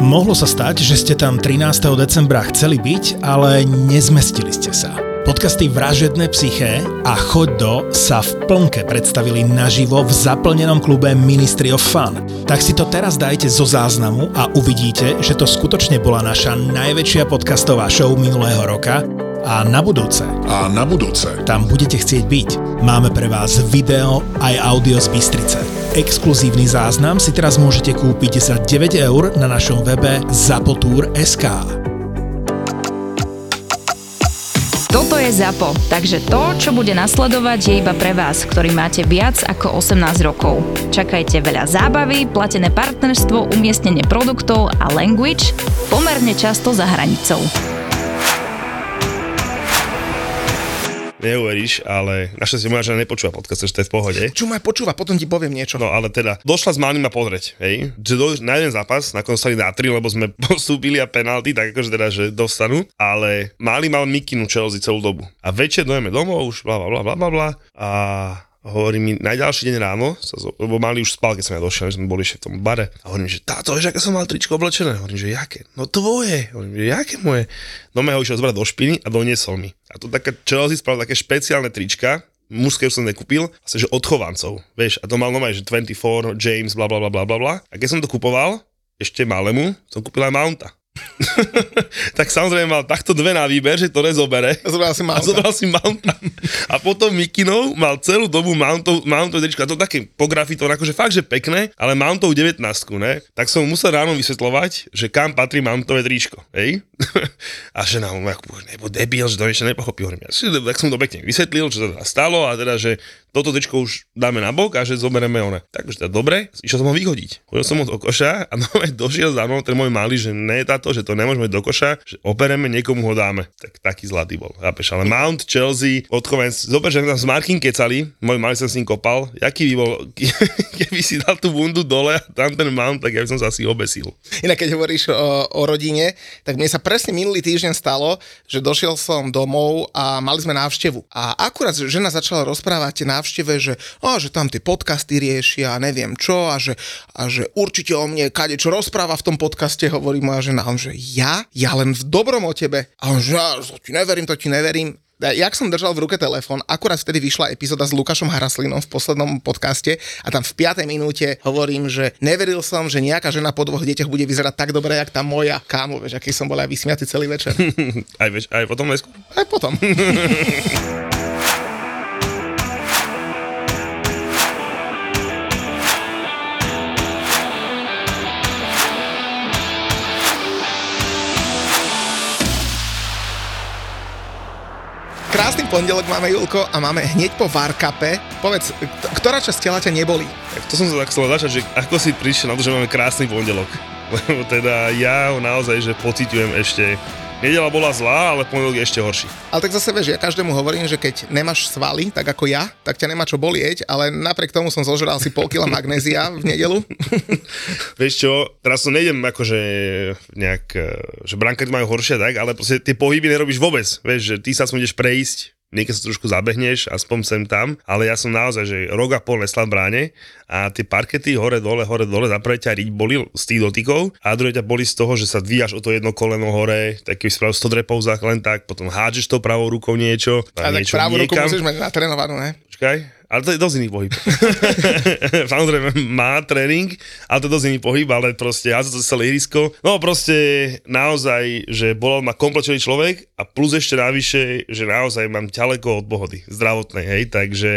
Mohlo sa stať, že ste tam 13. decembra chceli byť, ale nezmestili ste sa. Podcasty Vražedné psyché a Choď do sa v plnke predstavili naživo v zaplnenom klube Ministry of Fun. Tak si to teraz dajte zo záznamu a uvidíte, že to skutočne bola naša najväčšia podcastová show minulého roka a na budúce. A na budúce. Tam budete chcieť byť. Máme pre vás video aj audio z Bystrice. Exkluzívny záznam si teraz môžete kúpiť za 9 eur na našom webe zapotur.sk. Toto je ZAPO, takže to, čo bude nasledovať, je iba pre vás, ktorý máte viac ako 18 rokov. Čakajte veľa zábavy, platené partnerstvo, umiestnenie produktov a language pomerne často za hranicou. Neuveríš, ale našťastie moja žena nepočúva podcast, že to je v pohode. Čo ma počúva, potom ti poviem niečo. No ale teda, došla s malým ma pozrieť, hej, že do, na jeden zápas, na stali na 3, lebo sme postúpili a penalty, tak akože teda, že dostanú, ale malý mal mikinu Chelsea celú dobu. A večer dojeme domov, už bla bla bla bla bla a hovorí mi, najďalší deň ráno, sa, lebo mali už spal, keď som ja došiel, že sme boli ešte v tom bare. A hovorím, že táto, vieš, aké som mal tričko oblečené? Hovorím, že jaké? No tvoje. Hovorím, že jaké moje? No ho išiel zbrať do špiny a doniesol mi. A to taká Chelsea spravil také špeciálne trička, mužské už som nekúpil, asi, že od chovancov, vieš, a to mal normálne, že 24, James, bla bla bla bla bla. A keď som to kupoval, ešte malému, som kúpil aj Mounta. tak samozrejme mal takto dve na výber, že to nezobere. Zobral si Mounta. A zobral si Mounta. A potom Mikinov mal celú dobu Mountov, Mountov trička. To také pografitované, akože fakt, že pekné, ale Mountov 19, ne? Tak som musel ráno vysvetľovať, že kam patrí Mountové tričko, hej? A žena mu ako, nebo debil, že to ešte nepochopil. Ja, tak som to pekne vysvetlil, čo sa teda stalo a teda, že toto tričko už dáme na bok a že zoberieme one. Takže teda dobre, išiel som ho vyhodiť. Chodil som ho do koša a no, došiel za mnou ten môj malý, že ne táto, že to nemôžeme do koša, že opereme, niekomu ho dáme. Tak taký zlatý bol, chápeš, ale Mount, Chelsea, odchoven, zober, že tam s Markin kecali, môj malý som s ním kopal, jaký by bol, keby si dal tú bundu dole a tam ten Mount, tak ja by som sa asi obesil. Inak keď hovoríš o, o rodine, tak mne sa presne minulý týždeň stalo, že došiel som domov a mali sme návštevu. A akurát žena začala rozprávať na návšteve, že, a, že tam tie podcasty riešia a neviem čo a že, a že určite o mne kade čo rozpráva v tom podcaste, hovorí moja žena. A on, že ja? Ja len v dobrom o tebe. A on, že ja, to ti neverím, to ti neverím jak som držal v ruke telefón, akurát vtedy vyšla epizóda s Lukášom Haraslinom v poslednom podcaste a tam v 5. minúte hovorím, že neveril som, že nejaká žena po dvoch deťoch bude vyzerať tak dobre, jak tá moja. Kámo, vieš, aký som bol aj vysmiatý celý večer. aj, aj potom neskôr? Aj potom. pondelok máme, Julko, a máme hneď po Varkape. Povedz, ktorá časť tela ťa neboli? Tak to som sa tak chcel začať, že ako si prišiel na to, že máme krásny pondelok. Lebo teda ja ho naozaj, že pociťujem ešte Nedela bola zlá, ale pondelok je ešte horší. Ale tak zase vieš, ja každému hovorím, že keď nemáš svaly, tak ako ja, tak ťa nemá čo bolieť, ale napriek tomu som zožral si pol kila magnézia v nedelu. vieš čo, teraz to nejdem akože nejak, eh, že brankári majú horšie tak, ale proste tie pohyby nerobíš vôbec. Vieš, že ty sa ideš prejsť niekedy sa trošku zabehneš, aspoň sem tam, ale ja som naozaj, že rok a pol nesla bráne a tie parkety hore dole, hore dole, za prvé ťa riť boli z tých dotykov a druhé ťa boli z toho, že sa dvíjaš o to jedno koleno hore, tak keby spravil 100 repouzách len tak, potom hádžeš to pravou rukou niečo. A, a niečo tak pravú ruku musíš mať natrenovanú, ne? Počkaj, ale to je dosť iný pohyb. Samozrejme má tréning, ale to je dosť iný pohyb, ale proste ja to celé irisko. No proste naozaj, že bol ma komplečený človek a plus ešte navyše, že naozaj mám ďaleko od pohody zdravotnej, hej, takže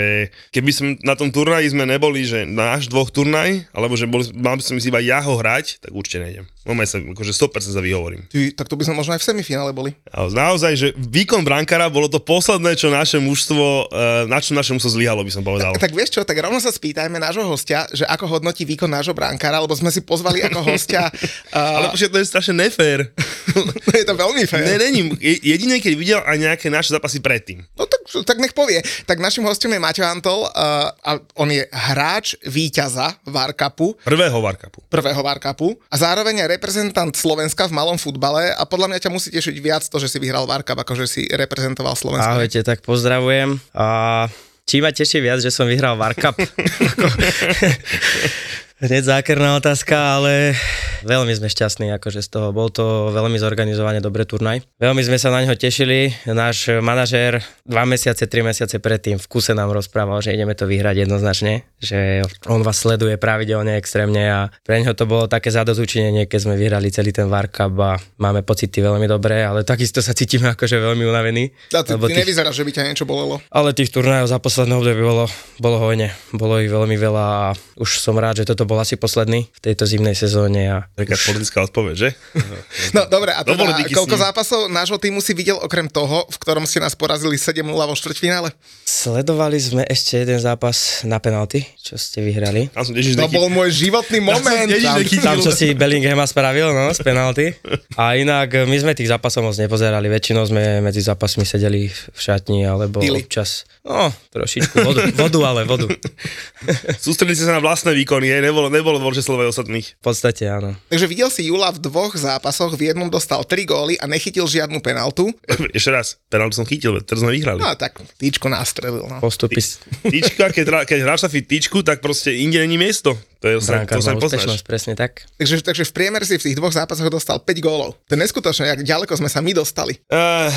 keby sme na tom turnaji sme neboli, že náš dvoch turnaj, alebo že boli, mal by som iba ja ho hrať, tak určite nejdem. Moment sa, akože 100% sa vyhovorím. Ty, tak to by sme možno aj v semifinále boli. A naozaj, že výkon brankára bolo to posledné, čo naše mužstvo, eh, na čo naše mužstvo zlyhalo, by som povedal. Tak, tak vieš čo, tak rovno sa spýtajme nášho hostia, že ako hodnotí výkon nášho brankára, lebo sme si pozvali ako hostia. Uh... Ale počkej, to je strašne nefér. je to veľmi fér. Ne, není. Jedine, keď videl aj nejaké naše zápasy predtým. No tak, tak nech povie. Tak našim hostom je Maťo Antol uh, a on je hráč víťaza Varkapu. Prvého Varkapu. Prvého Varkapu. A zároveň je reprezentant Slovenska v malom futbale a podľa mňa ťa musí tešiť viac to, že si vyhral Varkap, ako že si reprezentoval Slovensko. Ahojte, tak pozdravujem. A či ma teší viac, že som vyhral Warcup? Hneď zákerná otázka, ale Veľmi sme šťastní akože z toho. Bol to veľmi zorganizované dobré turnaj. Veľmi sme sa na neho tešili. Náš manažér dva mesiace, tri mesiace predtým v kuse nám rozprával, že ideme to vyhrať jednoznačne, že on vás sleduje pravidelne extrémne a pre neho to bolo také zadozučinenie, keď sme vyhrali celý ten Warcup a máme pocity veľmi dobré, ale takisto sa cítime akože veľmi unavení. A ty, ty tých- nevyzeráš, že by ťa niečo bolelo. ale tých turnajov za posledné obdobie bolo, bolo hojne. Bolo ich veľmi veľa a už som rád, že toto bol asi posledný v tejto zimnej sezóne a Taká politická odpoveď, že? No dobre, a To boli teda, díky koľko zápasov nášho týmu si videl okrem toho, v ktorom ste nás porazili 7-0 vo štvrťfinále? sledovali sme ešte jeden zápas na penalty, čo ste vyhrali. Tam som To bol môj životný moment. Tam- neký- Tam, čo si Bellinghama spravil, no, z penalty. A inak e, my sme tých zápasov moc nepozerali. Väčšinou sme medzi zápasmi sedeli v šatni, alebo Pili. občas, no, trošičku vodu, vodu ale vodu. Sústredili ste sa na vlastné výkony, hej? nebolo, nebolo dôležité slova ostatných. V podstate áno. Takže videl si Jula v dvoch zápasoch, v jednom dostal 3 góly a nechytil žiadnu penaltu. Ešte raz, penáltu som chytil, teraz sme vyhrali. No tak, týčko nastrelil. No. Postupy Tyčka, keď, keď hráš sa fi tyčku, tak proste inde není miesto. To je sa, to sa úspešnosť, presne tak. Takže, takže v priemere si v tých dvoch zápasoch dostal 5 gólov. To je neskutočné, jak ďaleko sme sa my dostali. Uh,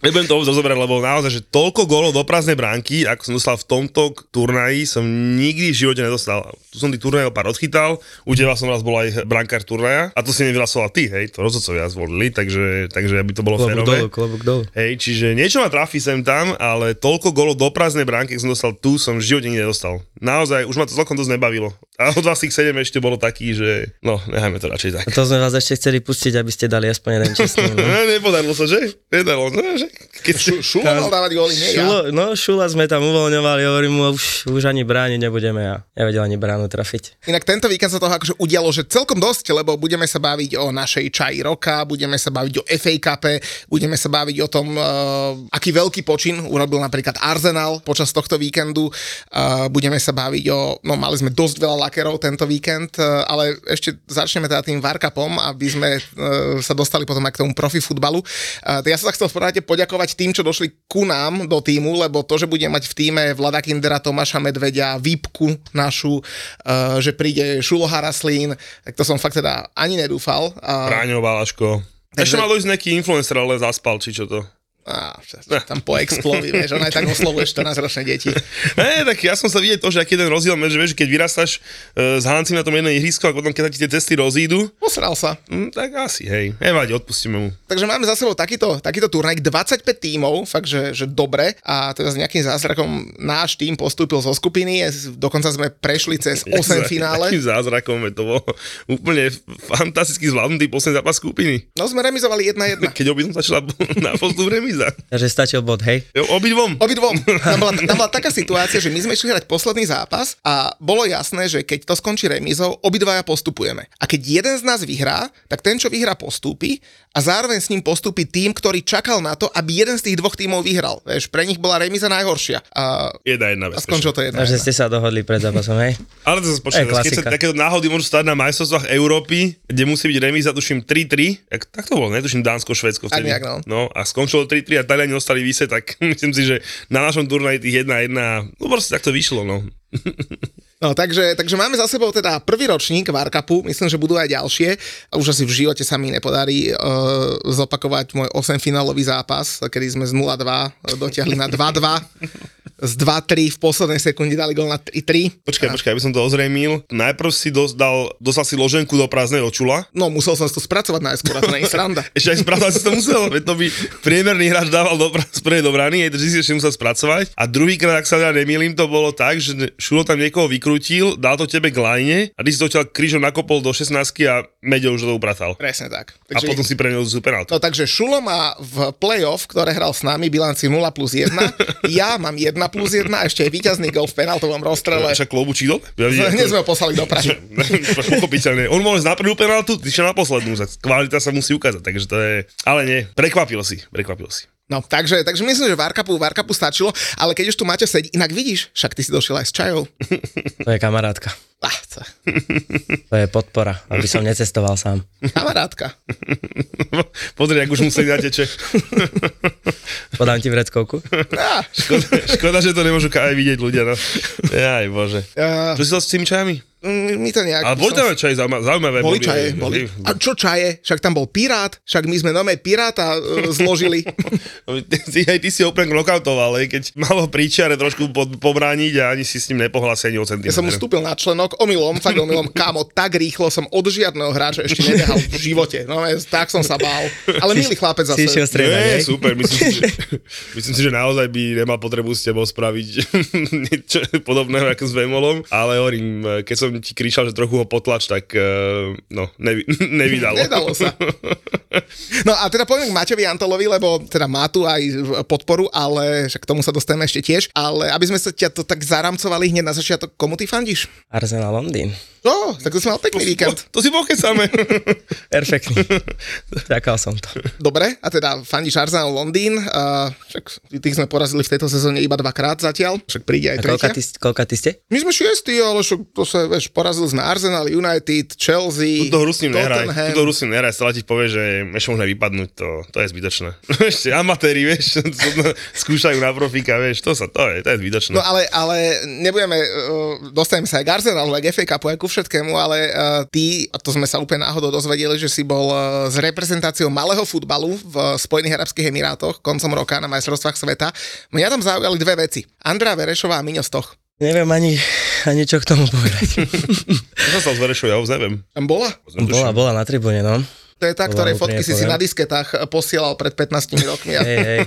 nebudem to rozoberať, lebo naozaj, že toľko gólov do prázdnej bránky, ako som dostal v tomto turnaji, som nikdy v živote nedostal. Tu som tých turnajov pár odchytal, u teba som raz bol aj brankár turnaja a to si nevyhlasoval ty, hej, to rozhodcovia zvolili, takže, takže aby to bolo Klobúk férové. dolu, klobúk dolu. Hej, čiže niečo ma trafí sem tam, ale toľko golov do prázdnej bránky, som dostal tu, som v živote nikdy nedostal. Naozaj, už ma to celkom dosť nebavilo. A od vás tých 7 ešte bolo taký, že no, nechajme to radšej tak. A to sme vás ešte chceli pustiť, aby ste dali aspoň jeden čestný. No. No, nepodarilo sa, že? Nedarilo sa, že? Keď. Šu, Šulo mal dávať góly, nie ja. Šulo, no Šula sme tam uvoľňovali, hovorím mu, už, už ani brániť nebudeme a nevedel ani bránu trafiť. Inak tento víkend sa toho akože udialo, že celkom dosť, lebo budeme sa baviť o našej čaji roka, budeme sa baviť o FA Cup, budeme sa baviť o tom, uh, aký veľký počin urobil napríklad Arsenal počas tohto víkendu, uh, budeme sa baviť o, no mali sme dosť veľa lakerov tento víkend, uh, ale ešte začneme teda tým Varkapom, aby sme uh, sa dostali potom aj k tomu profi futbalu. Uh, ja som sa chcel v rade poďakovať tým, čo došli ku nám do týmu, lebo to, že budem mať v týme Vlada Kindera, Tomáša Medvedia, Výpku našu, uh, že príde Šulo Haraslín, tak to som fakt teda ani nedúfal. Uh, Ráňo, Balaško. Takže- Ešte mal dojsť nejaký influencer, ale zaspal, či čo to. A, tam po explovi, vieš, on aj tak oslovuje 14-ročné deti. Ne, tak ja som sa vidieť to, že aký je ten rozdiel, že vieš, keď vyrastáš e, s Hancim na tom jednom ihrisku a potom keď ti tie cesty rozídu, Posral sa. hm, tak asi, hej. Nevadí, odpustíme mu. Takže máme za sebou takýto, takýto turnaj, 25 tímov, fakt, že, že dobre. A teda s nejakým zázrakom náš tým postúpil zo skupiny, dokonca sme prešli cez 8 finále. Akým zázrakom, veď to bol úplne fantasticky zvládnutý posledný zápas skupiny. No sme remizovali 1-1. Keď obidvom začala na postup remíza. Takže stačil bod, hej? Jo, obidvom. Obidvom. Tam bola, tam bola taká situácia, že my sme išli hrať posledný zápas a bolo jasné, že keď to skončí remízou, obidvaja postupujeme. A keď jeden z nás vyhrá, tak ten, čo vyhrá, postúpi a zároveň s ním postúpi tým, ktorý čakal na to, aby jeden z tých dvoch tímov vyhral. Vieš, pre nich bola remíza najhoršia. A, Jedna, jedna a skončilo to jedna. Takže ste sa dohodli pred zápasom, hej? Ale to sa Ej, keď sa takéto náhody môžu stať na majstrovstvách Európy, kde musí byť remíza, tuším 3-3, tak, tak to bolo, netuším Dánsko, Švedsko Tak vtedy. nejak, no. no. a skončilo 3-3 a Taliani ostali vyse, tak myslím si, že na našom turnaji tých 1-1, no proste tak to vyšlo, no. No, takže, takže máme za sebou teda prvý ročník Warcupu, myslím, že budú aj ďalšie. A už asi v živote sa mi nepodarí uh, zopakovať môj 8-finálový zápas, kedy sme z 0-2 dotiahli na 2-2. Z 2-3 v poslednej sekunde dali gol na 3-3. Počkaj, počkaj, aby som to ozrejmil. Najprv si dos, dal, dostal si loženku do prázdnej očula. No, musel som to spracovať najskôr, a to nie je sranda. Ešte aj spracovať si to musel, veď to by priemerný hráč dával do, prvej do brany, takže si ešte musel spracovať. A druhýkrát, ak sa ja nemýlim, to bolo tak, že Šulo tam niekoho vykrútil, dal to tebe k line a ty si to krížom nakopol do 16 a Meďo už to upratal. Presne tak. A potom si preňol z penáltu. No takže Šulo má v play-off, ktoré hral s nami, bilanci 0 plus 1. ja mám 1 plus 1 a ešte aj víťazný gol v penaltovom rozstrele. Však klobučík dole? Ja Hneď sme ho poslali do Prahy. Pochopiteľne. On mohol ísť na prvú penaltu, ty na poslednú, kvalita sa musí ukázať, takže to je... Ale nie, prekvapil si, prekvapil si. No, takže, takže myslím, že Varkapu, Varkapu stačilo, ale keď už tu Maťo sedí, inak vidíš, však ty si došiel aj s čajou. To je kamarátka. Ah, co, To je podpora, aby som necestoval sám. kamarátka. Pozri, ak už museli na teče. Podám ti vreckovku. Ah, Škoda, škoda, že to nemôžu aj vidieť ľudia, no. Jaj, bože. uh, Čo si s tými čajami? Mm, mi to nejak... Ale boli tam aj čaje zaujímavé. Boli čaje, boli. A čo čaje? Však tam bol pirát, však my sme nové piráta e, zložili. Ty, aj ty si ho úplne knockoutoval, keď malo príčiare trošku pod, pobrániť a ani si s ním nepohlásil ani o Ja centimetr. som mu vstúpil na členok, omylom, fakt omylom, kámo, tak rýchlo som od žiadneho hráča ešte nebehal v živote. No, tak som sa bál. Ale milý chlapec Si zase. striedať, Nie, hej? super, myslím si, že, myslím si, že naozaj by nemal potrebu s tebou spraviť niečo podobného ako s Vemolom, ale hovorím, keď som ti kričal, že trochu ho potlač, tak eh, no, nevy, nevydalo. Nedalo sa. No a teda poviem k Maťovi Antolovi, lebo teda má tu aj podporu, ale však k tomu sa dostaneme ešte tiež. Ale aby sme sa ťa to tak zaramcovali hneď na začiatok, komu ty fandíš? Arsenal Londýn. No, tak to si mal pekný víkend. To, to si pokesáme. Perfektný. Čakal som to. Dobre, a teda fandíš Arsenal Londýn, však tých sme porazili v tejto sezóne iba dvakrát zatiaľ, však príde aj A koľka tretia. ty, koľka ty ste? My sme šiestí, ale však to sa, vieš, porazili sme Arsenal, United, Chelsea, Túto hru s ním nehraj. Túto hru s ním nehraj. Stále ti povie, že ešte môžeme vypadnúť. To, to je zbytočné. Ešte amatéri, vieš, skúšajú na profíka, vieš, to sa, to je, to je zbytočné. No ale, ale nebudeme, uh, dostaneme sa aj k Arsenalu, aj k FA Cupu, aj ku všetkému, ale uh, ty, a to sme sa úplne náhodou dozvedeli, že si bol uh, s reprezentáciou malého futbalu v Spojených Arabských Emirátoch koncom roka na majstrovstvách sveta. Mňa tam zaujali dve veci. Andrea Verešová a Miňo Stoch. Neviem ani, ani čo k tomu povedať. Čo sa stal z Verešov, ja ho neviem. Tam bola? bola, bola na tribúne, no. To je tá, ktorej fotky si si na disketách posielal pred 15 rokmi a, Hej, hej,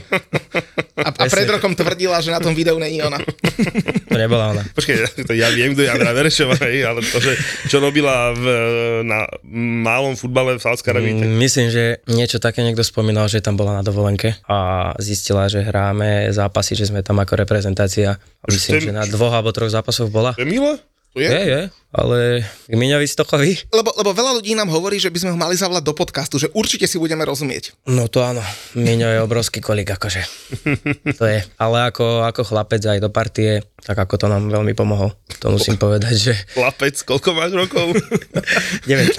a, a pred rokom tvrdila, že na tom videu není ona. to nebola ona. Počkej, to ja viem, kto je Andra Verešová, ale to, že čo robila v, na malom futbale v Sádskej Arabii, Mm, Myslím, že niečo také niekto spomínal, že tam bola na dovolenke a zistila, že hráme zápasy, že sme tam ako reprezentácia. Myslím, že na dvoch alebo troch zápasoch bola. to je milé? To je? Je, je, ale Miňovi Stochovi? Lebo, lebo veľa ľudí nám hovorí, že by sme ho mali zavolať do podcastu, že určite si budeme rozumieť. No to áno, Miňo je obrovský kolik, akože. To je. Ale ako, ako chlapec aj do partie, tak ako to nám veľmi pomohol. To musím povedať, že Chlapec, koľko máš rokov? 19.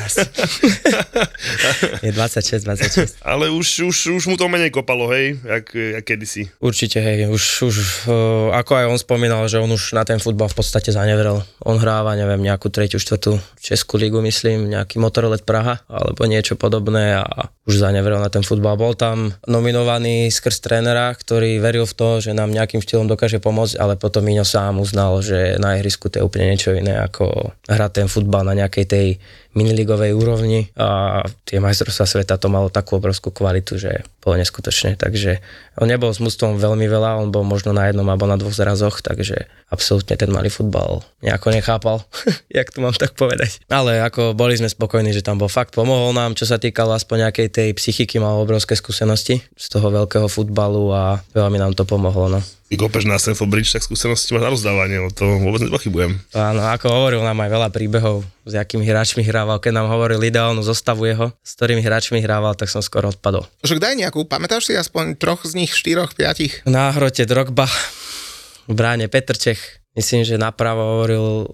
Je 26, 26. ale už, už, už mu to menej kopalo, hej, jak, jak kedysi. Určite, hej, už, už uh, ako aj on spomínal, že on už na ten futbal v podstate zanevrel. On hráva, neviem, nejakú tretiu, štvrtú Českú ligu, myslím, nejaký Motorolet Praha, alebo niečo podobné a už zanevrel na ten futbal. Bol tam nominovaný skrz trénera, ktorý veril v to, že nám nejakým štýlom dokáže pomôcť, ale potom Miňo sám uznal, že na ihrisku to je úplne niečo iné, ako hrať ten futbal na nejakej tej miniligovej úrovni a tie majstrovstvá sveta to malo takú obrovskú kvalitu, že bolo neskutočné, takže on nebol s mústvom veľmi veľa, on bol možno na jednom alebo na dvoch zrazoch, takže absolútne ten malý futbal nejako nechápal, jak to mám tak povedať. Ale ako boli sme spokojní, že tam bol fakt, pomohol nám, čo sa týkalo aspoň nejakej tej psychiky, mal obrovské skúsenosti z toho veľkého futbalu a veľmi nám to pomohlo, no. Kopeš na Stanford Bridge, tak skúsenosti máš na rozdávanie, no to vôbec nepochybujem. Áno, ako hovoril nám aj veľa príbehov, s akými hráčmi hrával. Keď nám hovoril ideálnu zostavu jeho, s ktorými hráčmi hrával, tak som skoro odpadol. Že daj nejakú, pamätáš si aspoň troch z nich, štyroch, piatich? Na hrote Drogba, v bráne Petrčech, myslím, že napravo hovoril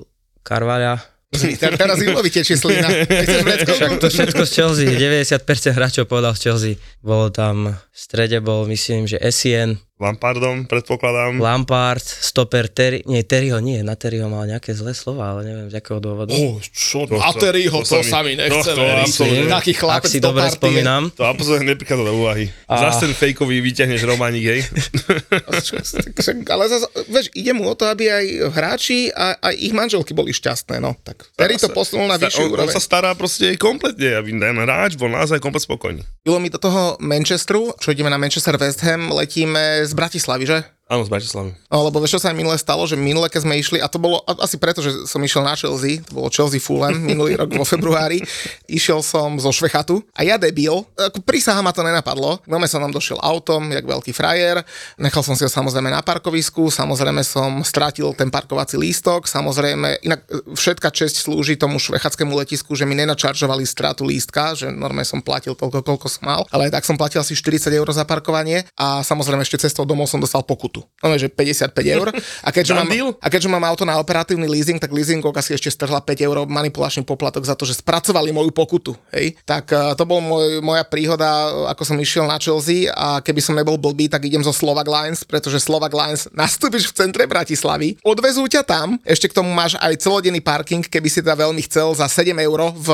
Karvaľa. Ter- Teraz im vytečie slina. Však to všetko z Chelsea, 90% hráčov povedal z Chelsea. Bolo tam, v strede bol, myslím, že Essien, Lampardom, predpokladám. Lampard, stoper Terry, nie, Terryho nie, na Terryho mal nejaké zlé slova, ale neviem z akého dôvodu. Oh, čo, To- to- Materyho, to to, sa mi- nechce to veriť. Taký Ak chlapec si do dobre partie. spomínam, To absolútne neprichádza do úvahy. A- Zas ten fejkový vyťahneš románik, hej? Ale zase, vieš, ide mu o to, aby aj hráči a aj ich manželky boli šťastné, no. Tak Terry to posunul na vyššiu on, on úroveň. sa stará proste kompletne, aby ten hráč bol naozaj komplet spokojný. Bylo mi do toho Manchesteru, čo ideme na Manchester West Ham, letíme z Bratislavy, že? Áno, z Bratislavy. No, lebo čo sa minule stalo, že minule, keď sme išli, a to bolo asi preto, že som išiel na Chelsea, to bolo Chelsea Fulham minulý rok vo februári, išiel som zo Švechatu a ja debil, ako prísaha ma to nenapadlo, veľmi som nám došiel autom, jak veľký frajer, nechal som si ho samozrejme na parkovisku, samozrejme som strátil ten parkovací lístok, samozrejme, inak e, všetka česť slúži tomu švechackému letisku, že mi nenačaržovali stratu lístka, že normálne som platil toľko, koľko som mal, ale tak som platil asi 40 eur za parkovanie a samozrejme ešte cestou domov som dostal pokutu. Pokutu. No, že 55 eur. A keďže, mám, a keďže mám auto na operatívny leasing, tak leasingovka si ešte strhla 5 eur manipulačný poplatok za to, že spracovali moju pokutu. Hej? Tak uh, to bol môj, moja príhoda, ako som išiel na Chelsea a keby som nebol blbý, tak idem zo Slovak Lines, pretože Slovak Lines nastúpiš v centre Bratislavy, odvezú ťa tam, ešte k tomu máš aj celodenný parking, keby si teda veľmi chcel za 7 eur v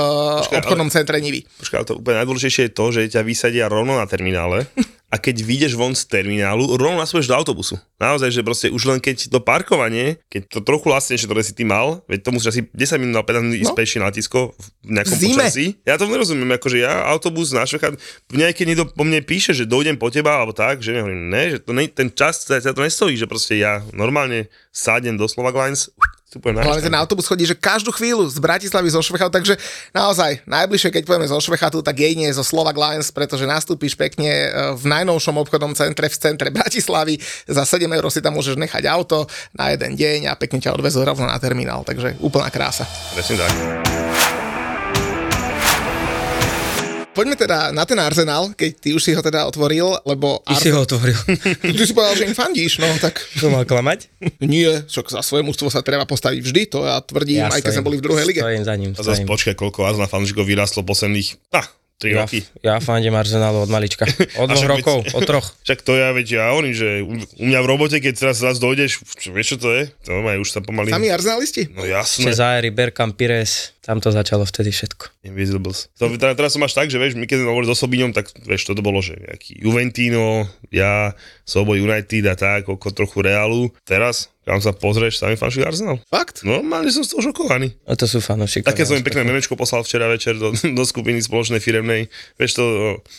Počkaj, obchodnom centre Nivy. Počkaj, ale to úplne najdôležitejšie je to, že ťa vysadia rovno na terminále a keď vyjdeš von z terminálu, rovno nasúbeš do autobusu. Naozaj, že proste už len keď to parkovanie, keď to trochu lacnejšie, ktoré si ty mal, veď to musíš asi 10 minút alebo 15 minút ísť No. pešie na letisko v nejakom zime. počasí. Ja to nerozumiem, akože ja autobus na aj keď niekto po mne píše, že dojdem po teba alebo tak, že nehovorím, ne, že to ne, ten čas sa to nestojí, že proste ja normálne sádem do Slovak Lines, vstupujem na Hlavne ten autobus chodí, že každú chvíľu z Bratislavy zo Švechatu, takže naozaj najbližšie, keď pôjdeme zo Švechatu, tak jedine zo Slovak Lines, pretože nastúpiš pekne e, v najnovšom obchodnom centre v centre Bratislavy, za 7 eur si tam môžeš nechať auto na jeden deň a pekne ťa odvezú rovno na terminál, takže úplná krása. Presne tak. Poďme teda na ten Arsenal, keď ty už si ho teda otvoril, lebo Ty si ho otvoril. ty si povedal, že im fandíš, no tak to mal klamať? nie, však za svoje mužstvo sa treba postaviť vždy, to ja tvrdím, aj keď sme boli v druhej lige. Stojím za ním. A zase Stojím. počkaj, koľko na fanúšikov vyrastlo posledných, ah, 3 Ja, roky. ja fandím Arsenalu od malička. Od dvoch rokov, veď- od troch. Však to ja, veď ja hovorím, že u, mňa v robote, keď teraz raz dojdeš, čo, vieš čo to je? To má už sa pomaly... Sami Arsenalisti? No jasné, Cezári, Berkam, Pires, tam to začalo vtedy všetko. Invisibles. To, teda, teraz som až tak, že vieš, my keď sme hovorili so Sobiňom, tak vieš, toto bolo, že nejaký Juventino, ja, Sobo United a tak, oko trochu Realu. Teraz, kam sa pozrieš, sami fanšik Arsenal. Fakt? Normálne som z toho šokovaný. No to sú fanúšikovia. Také som im pekné memečko poslal včera večer do, do skupiny spoločnej firemnej. Vieš to,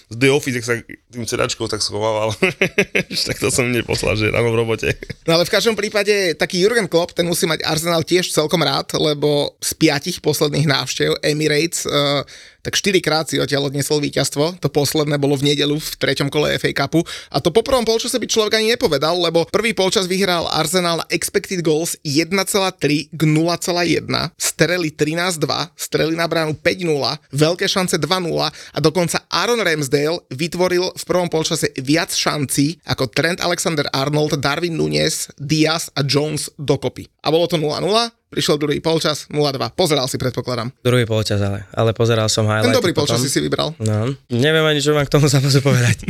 z The Office, jak sa tým sedačkou tak schovával. tak to som im neposlal, že ráno v robote. No ale v každom prípade taký Jurgen Klopp, ten musí mať Arsenal tiež celkom rád, lebo z piatich posledných návštev Emirates, uh, tak 4 krát si odtiaľ odnesol víťazstvo. To posledné bolo v nedelu v treťom kole FA Cupu. A to po prvom polčase by človek ani nepovedal, lebo prvý polčas vyhral Arsenal na expected goals 1,3 k 0,1. Streli 13-2, streli na bránu 5-0, veľké šance 2-0 a dokonca Aaron Ramsdale vytvoril v prvom polčase viac šancí ako Trent Alexander-Arnold, Darwin Nunes, Diaz a Jones dokopy. A bolo to 0-0, prišiel druhý polčas 0-2. Pozeral si, predpokladám. Druhý polčas ale, ale pozeral som highlighty Ten dobrý polčas potom. si si vybral. No, neviem ani, čo mám k tomu zápasu povedať.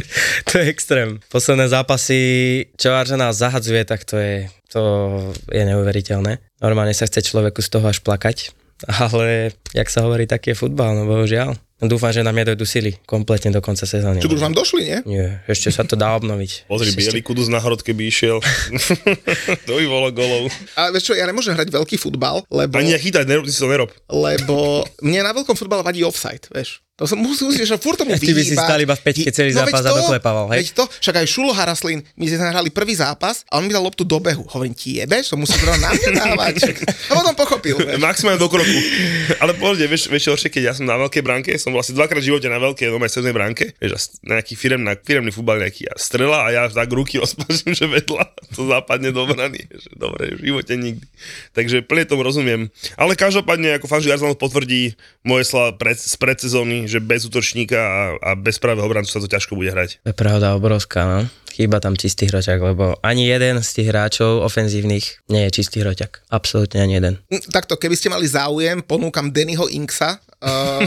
to je extrém. Posledné zápasy, čo Arsenal zahadzuje, tak to je, to je neuveriteľné. Normálne sa chce človeku z toho až plakať. Ale, jak sa hovorí, taký je futbal, no bohužiaľ. Dúfam, že nám nedojdu sily kompletne do konca sezóny. Čo už vám došli, nie? Nie, ešte sa to dá obnoviť. Pozri, Ešte- bielý kudus na hrod, keby išiel. to by bolo golov. Ale vieš čo, ja nemôžem hrať veľký futbal, lebo, Ani nechytať, nerob, ty si to nerob. lebo mne na veľkom futbale vadí offside, vieš. To som musel musíš, že furt tomu Ty by si stál iba v peťke celý veď zápas a to, doklepával, hej? Veď to, však aj Šulo Haraslin, my sme hrali prvý zápas a on mi dal loptu do behu. Hovorím, ti jebeš, to musí zrovna na mňa dávať. A potom pochopil. Maximálne do kroku. Ale pohode, vieš, vieš horšie, keď ja som na veľkej bránke, som bol asi dvakrát v živote na veľkej, no seznej bránke, vieš, a na nejaký firem, na firemný futbal nejaký a strela a ja tak ruky rozpažím, že vedľa to západne do brany, že dobre, v živote nikdy. Takže plne tomu rozumiem. Ale každopádne, ako fanží Arsenal potvrdí moje slova pred, z predsezóny, že bez útočníka a, a bez pravého obrancu sa to ťažko bude hrať. To je pravda obrovská, no. Chýba tam čistý hroťak, lebo ani jeden z tých hráčov ofenzívnych nie je čistý hroťak. Absolútne ani jeden. Hm, Takto, keby ste mali záujem, ponúkam Dannyho Inksa. Uh,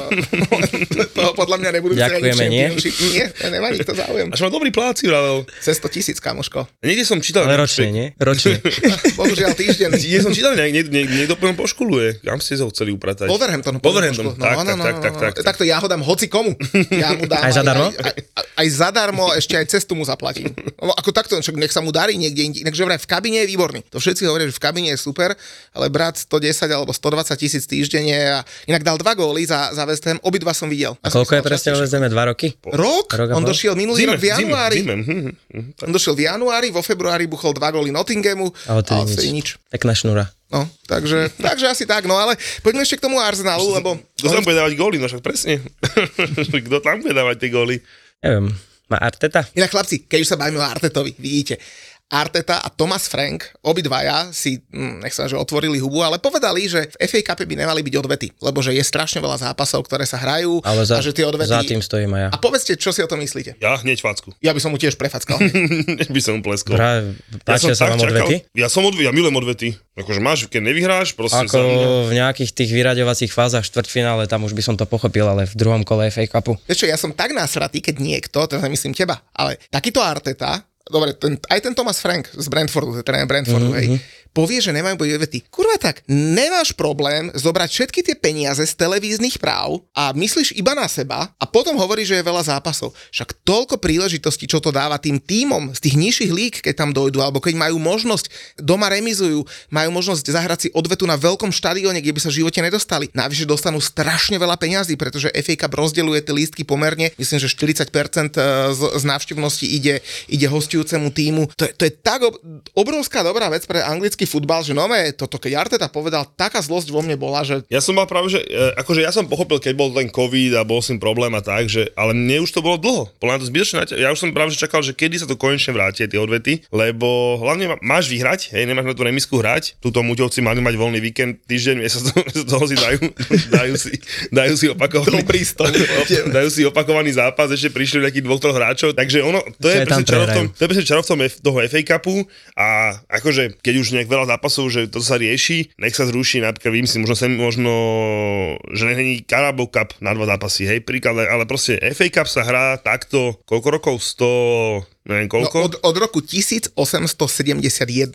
podľa mňa nebudú Ďakujeme, nie? Nie, nemá nikto záujem. Až má dobrý pláci, vravel. Cez 100 tisíc, kamoško. Niekde som čítal... Ale ročne, nie? Ročne. Bohužiaľ týždenný. Niekde som čítal, niekde, niekto potom poškuluje. Kam ste ho chceli upratať? Wolverhampton. Wolverhampton, tak, tak, tak, tak, tak. Takto ja ho dám hoci komu. Ja mu dám Aj zadarmo? Aj, aj, aj zadarmo, ešte aj cestu mu zaplatím. No, ako takto, však nech sa mu darí niekde inde. Inak, že vraj v kabine je výborný. To všetci hovoria, že v kabine je super, ale brat 110 alebo 120 tisíc týždenne a inak dal dva góly za, za West Ham, obidva som videl. A koľko je presne častejšie. vezeme? Dva roky? Rok? Rok On došiel minulý Zime, rok v januári. Zime, zime. Hm, hm, hm. On došiel v januári, vo februári buchol dva góly Nottinghamu A odtedy nič. Pekná šnúra. No, takže, takže asi tak, no ale poďme ešte k tomu Arsenalu, lebo Kto tam bude dávať góly? No však presne. Kto tam bude dávať tie góly? Neviem, má Arteta? Inak chlapci, keď už sa bavíme o Artetovi, vidíte, Arteta a Thomas Frank, obidvaja si, hm, nech sa že otvorili hubu, ale povedali, že v FA Cup by nemali byť odvety, lebo že je strašne veľa zápasov, ktoré sa hrajú Ale za, a že tie odvety... za tým stojím aj ja. A povedzte, čo si o tom myslíte? Ja hneď facku. Ja by som mu tiež prefackal. by som mu pleskol. Práve, páčia sa vám odvety? Ja som odvety, ja milujem odvety. Akože máš, keď nevyhráš, proste Ako v nejakých tých vyraďovacích fázach štvrťfinále, tam už by som to pochopil, ale v druhom kole FA Cupu. Vieš čo, ja som tak nasratý, keď niekto, teraz nemyslím teba, ale takýto Arteta, dobre, ten, aj ten Thomas Frank z Brentfordu, tréner Brentfordu, mm-hmm. hej, povie, že nemajú boj vety. Kurva tak, nemáš problém zobrať všetky tie peniaze z televíznych práv a myslíš iba na seba a potom hovorí, že je veľa zápasov. Však toľko príležitostí, čo to dáva tým tímom z tých nižších líg, keď tam dojdú, alebo keď majú možnosť, doma remizujú, majú možnosť zahrať si odvetu na veľkom štadióne, kde by sa v živote nedostali. Navyše dostanú strašne veľa peňazí, pretože FA Cup rozdeľuje tie lístky pomerne, myslím, že 40% z, z návštevnosti ide, ide hostujúcemu týmu. To je, to je tak ob, obrovská dobrá vec pre anglický anglický futbal, že nové, toto keď Arteta povedal, taká zlosť vo mne bola, že... Ja som mal práve, že e, akože ja som pochopil, keď bol ten COVID a bol som problém a tak, že, ale mne už to bolo dlho. Podľa mňa to zbytočné. Ja už som práve že čakal, že kedy sa to konečne vráti, tie odvety, lebo hlavne máš vyhrať, hej, nemáš na tú remisku hrať. Tuto muťovci mali mať voľný víkend, týždeň, sa to, toho si dajú, dajú si, dajú si opakovaný, dajú si opakovaný zápas, ešte prišli nejakých dvoch, troch hráčov, takže ono, to je, presne čaro v tom, to je presne čaro v tom toho FA Cupu a akože keď už nejak veľa zápasov, že to sa rieši, nech sa zruší, napríklad vymyslím, možno, sem, možno že není Carabao Cup na dva zápasy, hej, príklad, ale proste FA Cup sa hrá takto, koľko rokov? 100, neviem koľko. No, od, od roku 1871.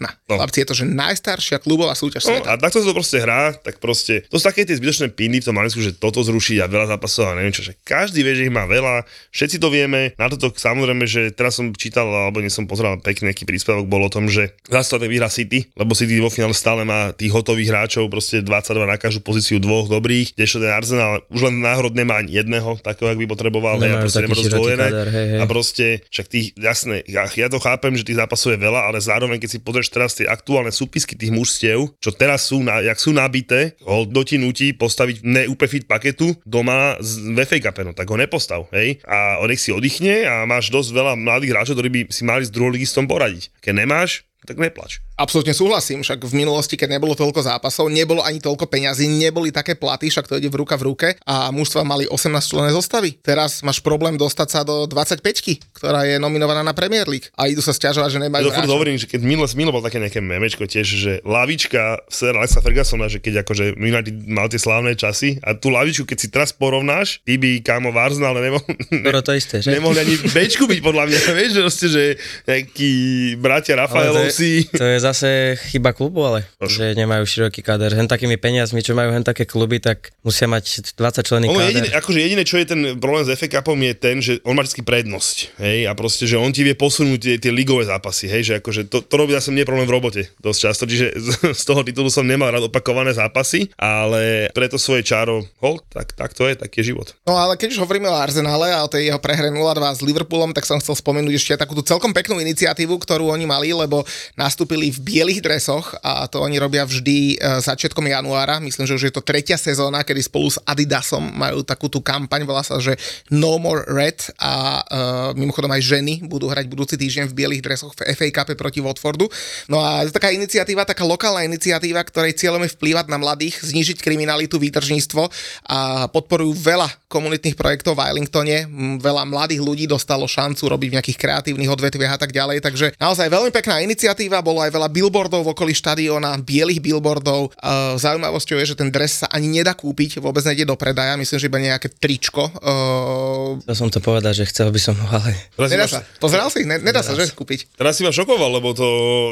No. Chlapci, je to, že najstaršia klubová súťaž no, sveta. A takto sa to proste hrá, tak proste, to sú také tie zbytočné piny v tom Malinsku, že toto zrušiť a veľa zápasov a neviem čo, že každý vie, že ich má veľa, všetci to vieme, na toto samozrejme, že teraz som čítal, alebo nie som pozeral pekný nejaký príspevok, bol o tom, že zase vyhra City, lebo City vo finále stále má tých hotových hráčov, proste 22 na každú pozíciu dvoch dobrých, kdežto ten Arsenal už len náhrod nemá ani jedného, takého, ak by potreboval, hej, a proste nemá hej. a proste, však tých, jasné, ja, ja to chápem, že tých zápasov je veľa, ale zároveň, keď si pozrieš teraz tie aktuálne súpisky tých mužstiev, čo teraz sú, na, jak sú nabité, ho doti nutí postaviť neúplne fit paketu doma z VFA Cup, no tak ho nepostav, hej, a nech si oddychne a máš dosť veľa mladých hráčov, ktorí by si mali s druholigistom poradiť. Keď nemáš, tak neplač. Absolútne súhlasím, však v minulosti, keď nebolo toľko zápasov, nebolo ani toľko peňazí, neboli také platy, však to ide v ruka v ruke a mužstva mali 18 člené zostavy. Teraz máš problém dostať sa do 25 ktorá je nominovaná na Premier League a idú sa stiažovať, že nemajú Ja hovorím, že keď Milo, Milo bol také nejaké memečko tiež, že lavička Sir Alexa Fergusona, že keď akože United mal tie slávne časy a tú lavičku, keď si teraz porovnáš, ty by kámo v Arsenal nemohol, ne, to isté, že? nemohli ani bečku byť podľa mňa, vieš, že, že nejakí bratia Rafaelovci. To je, to je zase chyba klubu, ale Ož. že nemajú široký káder. Hen takými peniazmi, čo majú hen také kluby, tak musia mať 20 členný káder. Jediné, akože jediné, čo je ten problém s FA Cupom je ten, že on má vždy prednosť. Hej, a proste, že on ti vie posunúť tie, tie ligové zápasy. Hej, že akože to, to robí asi nie problém v robote dosť často, čiže z, z toho titulu som nemal rád opakované zápasy, ale preto svoje čaro, hol, tak, tak to je, taký je život. No ale keď už hovoríme o Arsenále a o tej jeho prehre 0-2 s Liverpoolom, tak som chcel spomenúť ešte takúto celkom peknú iniciatívu, ktorú oni mali, lebo nastúpili v bielých dresoch a to oni robia vždy e, začiatkom januára. Myslím, že už je to tretia sezóna, kedy spolu s Adidasom majú takú tú kampaň, volá sa, že No More Red a uh, mimochodom aj ženy budú hrať budúci týždeň v bielých dresoch v FA Cup proti Watfordu. No a je taká iniciatíva, taká lokálna iniciatíva, ktorej cieľom je vplývať na mladých, znížiť kriminalitu, výtržníctvo a podporujú veľa komunitných projektov v Wellingtone. Veľa mladých ľudí dostalo šancu robiť v nejakých kreatívnych odvetviach a tak ďalej. Takže naozaj veľmi pekná iniciatíva, bolo aj veľa billboardov v okolí štadióna, bielých billboardov. Uh, zaujímavosťou je, že ten dres sa ani nedá kúpiť, vôbec nejde do predaja, myslím, že iba nejaké tričko. Uh... Chcel som to povedať, že chcel by som ho, ale... Nedá sa. Pozeral si? Ne, nedá, nedá sa, že kúpiť. Teraz si ma šokoval, lebo to,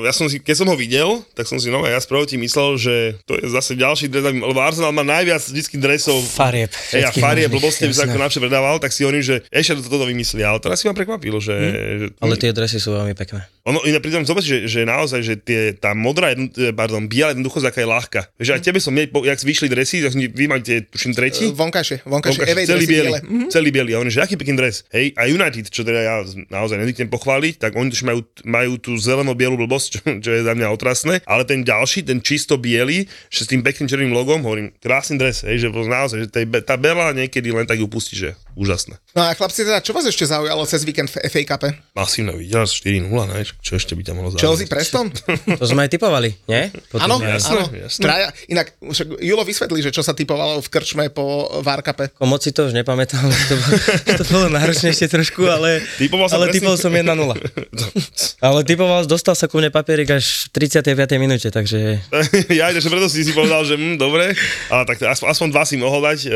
ja som si, keď som ho videl, tak som si, no ja spravo ti myslel, že to je zase ďalší dres, lebo Arsenal má najviac vždycky dresov. Farieb. Hej, a farieb, blbosti by sa ako napšie predával, tak si hovorím, že ešte toto vymyslí, ale teraz si ma prekvapilo, že... Hmm. že ale tie dresy sú veľmi pekné. Ono, iné pritom zober, že, že naozaj, že tie, tá modrá, pardon, biela jednoducho aká je ľahká. Vieš, aj tebe som, jak vyšli dresy, tak vy máte, tuším, tretí? Uh, vonkajšie, vonkajšie, vonkajšie celý biely, mm-hmm. celý biely. A oni, že aký pekný dres. Hej, a United, čo teda ja naozaj nedýknem pochváliť, tak oni majú, majú tú zeleno-bielu blbosť, čo, čo, je za mňa otrasné, ale ten ďalší, ten čisto biely, že s tým pekným červeným logom, hovorím, krásny dres, hej, že naozaj, že tá bela niekedy len tak ju pustí, že úžasné. No a chlapci, teda, čo vás ešte zaujalo cez víkend v FA Cup? Masívne videl, 4-0, než? Čo ešte by tam mohlo Chelsea zaujímať? Preston? To sme aj typovali, nie? Áno, áno. Traja, inak, však Julo vysvetlí, že čo sa typovalo v krčme po Varkape. Ako moc si to už nepamätám, to, bolo- to bolo náročnejšie trošku, ale, Typoval som ale typol som 1-0. Ale typoval, dostal sa ku mne papierik až v 35. minúte, takže ja, že preto si si povedal, že hm, dobre, ale tak aspoň, aspoň dva si mohol dať. E,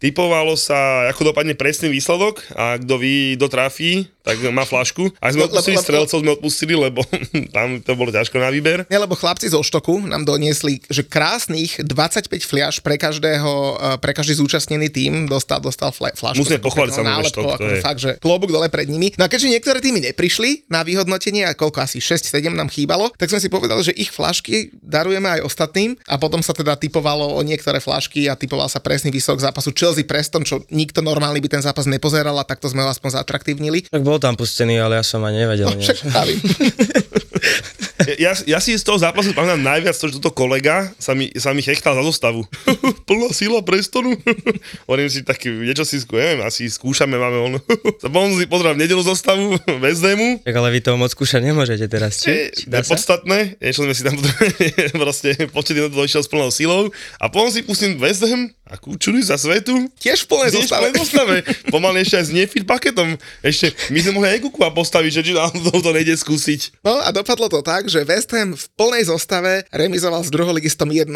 typovalo sa, ako dopadne presný výsledok a kto ví, kto trafí, tak má flašku. A sme odpustili strelcov, sme odpustili, lebo tam to bolo ťažko na výber. Nie, lebo chlapci zo Štoku nám doniesli, že krásnych 25 fliaž pre každého, eh, pre každý zúčastnený tým dostal, dostal flašku. Musíme pochváliť nálepkou, Štok, to akože je- fakt, že klobúk dole pred nimi. No a keďže niektoré týmy neprišli na vyhodnotenie, a koľko asi 6-7 nám chýbalo, tak sme si povedali, že ich flašky darujeme aj ostatným a potom sa teda typovalo o niektoré flašky a typoval sa presný výsledok zápasu Chelsea Preston, čo nikto normálny by ten zápas nepozeral a takto sme ho aspoň zatraktívnili. tak bol tam pustený, ale ja som ani nevedel. No, však pravím. Ja, ja si z toho zápasu pamätám najviac to, že toto kolega sa mi, sa mi chechtal za zostavu. Plná sila Prestonu. Hovorím si tak, niečo si skú, neviem, asi skúšame, máme on. Sa potom si pozrieť v nedelu zostavu Hamu. Tak ale vy toho moc skúšať nemôžete teraz, či? Je, či to podstatné, niečo sme si tam proste počet minút došiel s plnou silou a potom si pustím West Ham a kúčujú za svetu. Tiež v plnej zostave. zostave. Pomaly ešte aj s nefit paketom. Ešte, my sme mohli aj Kukua postaviť, že či náhodou to nejde skúsiť. No a dopadlo to tak, že West Ham v plnej zostave remizoval s druholigistom 1-1,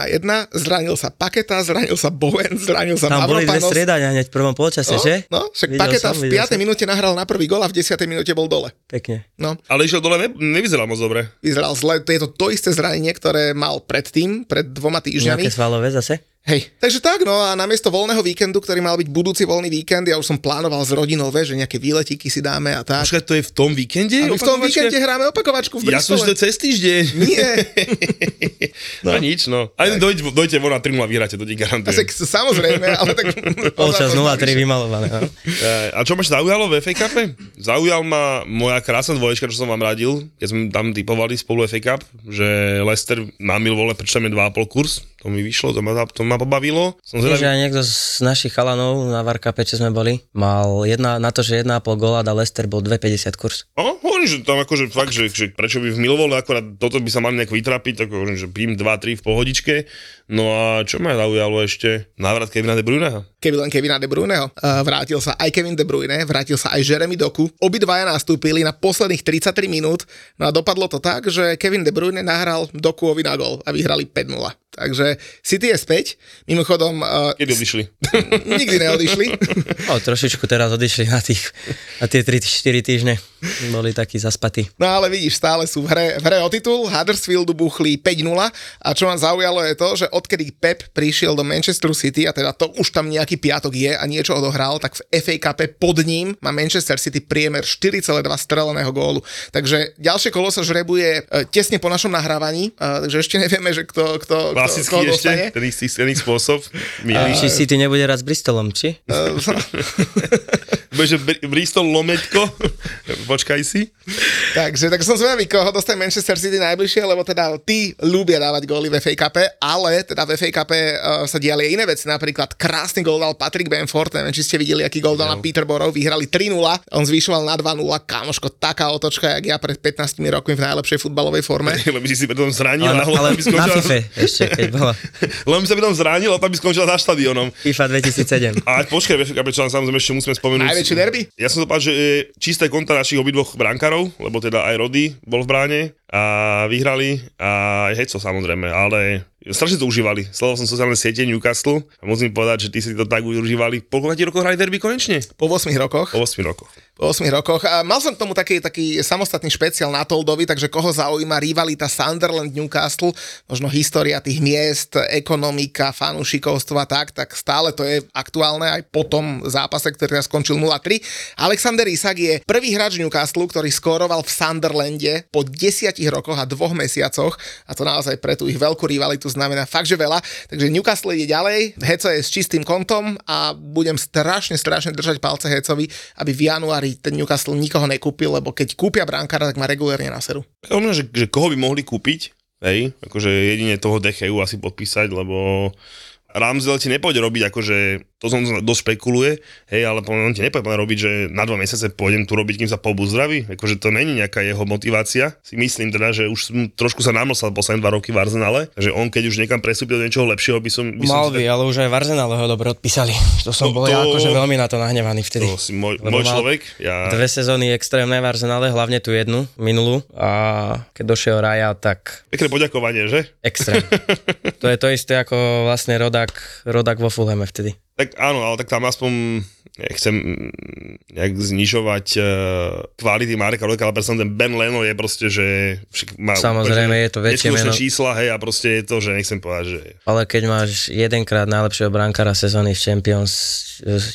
zranil sa Paketa, zranil sa Bowen, zranil sa Tam boli dve Mavropanos. striedania hneď v prvom polčase, No, že? no, však Videl Paketa som, v videl 5. som. minúte nahral na prvý gol a v 10. minúte bol dole. Pekne. No, Ale išiel dole, ne, nevyzeral moc dobre. vyzeral zle. To je to to isté zranenie, ktoré mal predtým, pred dvoma týždňami. Nejaké svalové zase? Hej. Takže tak, no a namiesto voľného víkendu, ktorý mal byť budúci voľný víkend, ja už som plánoval s rodinou, vieš, že nejaké výletíky si dáme a tak. Počkaj, to je v tom víkende? A my v tom víkende hráme opakovačku v Ja som to Bristole. cez týždeň. Nie. No, nič, no. Aj dojď, dojďte von na 3 vyhráte, to ti garantujem. Tak, samozrejme, ale tak... Polčas 0-3 vymalované. No? A čo ma zaujalo v FA Cupe? Zaujal ma moja krásna dvoječka, čo som vám radil, keď sme tam typovali spolu FA Cup, že Leicester na mil vole prečo 2,5 kurz. To mi vyšlo, to ma, to ma pobavilo. Som Vieš, že zvedavý. aj niekto z našich chalanov na Varkape, čo sme boli, mal jedna, na to, že 1,5 góla dal Lester, bol 2,50 kurz. No, hovorím, že tam akože fakt, že, že prečo by v Milovole akorát toto by sa mali nejak vytrapiť, tak hovorím, že príjm 2-3 v pohodičke. No a čo ma zaujalo ešte? Návrat Kevina De Bruyneho. keby len Kevina De Bruyneho. Vrátil sa aj Kevin De Bruyne, vrátil sa aj Jeremy Doku. Obidvaja nastúpili na posledných 33 minút, no a dopadlo to tak, že Kevin De Bruyne nahral Dokuovi na gol a vyhrali 5-0. Takže City je späť. Mimochodom, uh, Kedy odišli? nikdy neodišli. O, trošičku teraz odišli na, tých, na tie 3-4 týždne. Boli takí zaspatí. No ale vidíš, stále sú v hre, v hre o titul. Huddersfieldu buchli 5-0 a čo ma zaujalo je to, že odkedy Pep prišiel do Manchesteru City a teda to už tam nejaký piatok je a niečo odohral, tak v FA Cupe pod ním má Manchester City priemer 4,2 streleného gólu. Takže ďalšie kolo sa žrebuje e, tesne po našom nahrávaní, e, takže ešte nevieme, že kto, kto, Klasický koho ešte, dostane. ten istý, ten istý spôsob. Či City nebude raz s Bristolom, či? Bude, že Br- Bristol lometko. Počkaj si. Takže, tak som zvedavý, koho dostane Manchester City najbližšie, lebo teda tí ľúbia dávať góly v FA Cupe, ale teda v FA Cupe uh, sa diali iné veci, napríklad krásny gól dal Patrick Benford, neviem, či ste videli, aký gól dal na Peterborough, vyhrali 3-0, on zvyšoval na 2-0, kamoško, taká otočka, jak ja pred 15 rokmi v najlepšej futbalovej forme. Lebo by si si potom zranil Ale, a ale by na skončila, FIFA ešte, keď bola len by sa potom zranil a tam by skončila za štadiónom. FIFA 2007. A počkaj, vieš, čo samozrejme ešte musíme spomenúť. Najväčší derby? Ja som to povedal, že je čisté konta našich obidvoch brankárov, lebo teda aj Rody bol v bráne a vyhrali a aj Heco samozrejme, ale strašne to užívali. Sledoval som sociálne siete Newcastle a musím povedať, že ty si to tak užívali. Po koľko rokov hrali derby konečne? Po 8 rokoch. Po 8 rokoch. Po 8 rokoch. A mal som k tomu taký, taký samostatný špeciál na Toldovi, takže koho zaujíma rivalita Sunderland Newcastle, možno história tých miest, ekonomika, fanúšikovstvo a tak, tak stále to je aktuálne aj po tom zápase, ktorý teraz skončil 0-3. Alexander Isak je prvý hráč Newcastle, ktorý skóroval v Sunderlande po 10 rokoch a dvoch mesiacoch a to naozaj pre tú ich veľkú rivalitu znamená fakt, že veľa. Takže Newcastle ide ďalej, Heco je s čistým kontom a budem strašne, strašne držať palce Hecovi, aby v januári ten Newcastle nikoho nekúpil, lebo keď kúpia brankára, tak má regulérne na seru. Ja že, že koho by mohli kúpiť, hej, akože jedine toho Decheu asi podpísať, lebo Ramsdale ti nepôjde robiť akože, to som dosť špekuluje, hej, ale on ti nepôjde robiť, že na dva mesiace pôjdem tu robiť, kým sa pobu zdraví, akože to není nejaká jeho motivácia. Si myslím teda, že už trošku sa namlsal posledné dva roky v Arsenale, že on keď už niekam prestúpil do niečoho lepšieho, by som... By Mal som by, ale už aj v Arsenale ho dobre odpísali. To som To- bol ja to- akože veľmi na to nahnevaný vtedy. To si môj, môj človek. Ja, Dve sezóny extrémne v Arsenale, hlavne tú jednu, minulú. A keď došiel Raja, tak pekné poďakovanie, že? extrém. to je to isté ako vlastne Rodak, Rodak vo Fulhame vtedy. Tak áno, ale tak tam aspoň nechcem mm, nejak znižovať uh, kvality Mareka Rodeka, ale predsa ten Ben Leno je proste, že má Samozrejme, je to väčšie meno. čísla, hej, a proste je to, že nechcem povedať, že Ale keď máš jedenkrát najlepšieho brankára sezóny z Champions,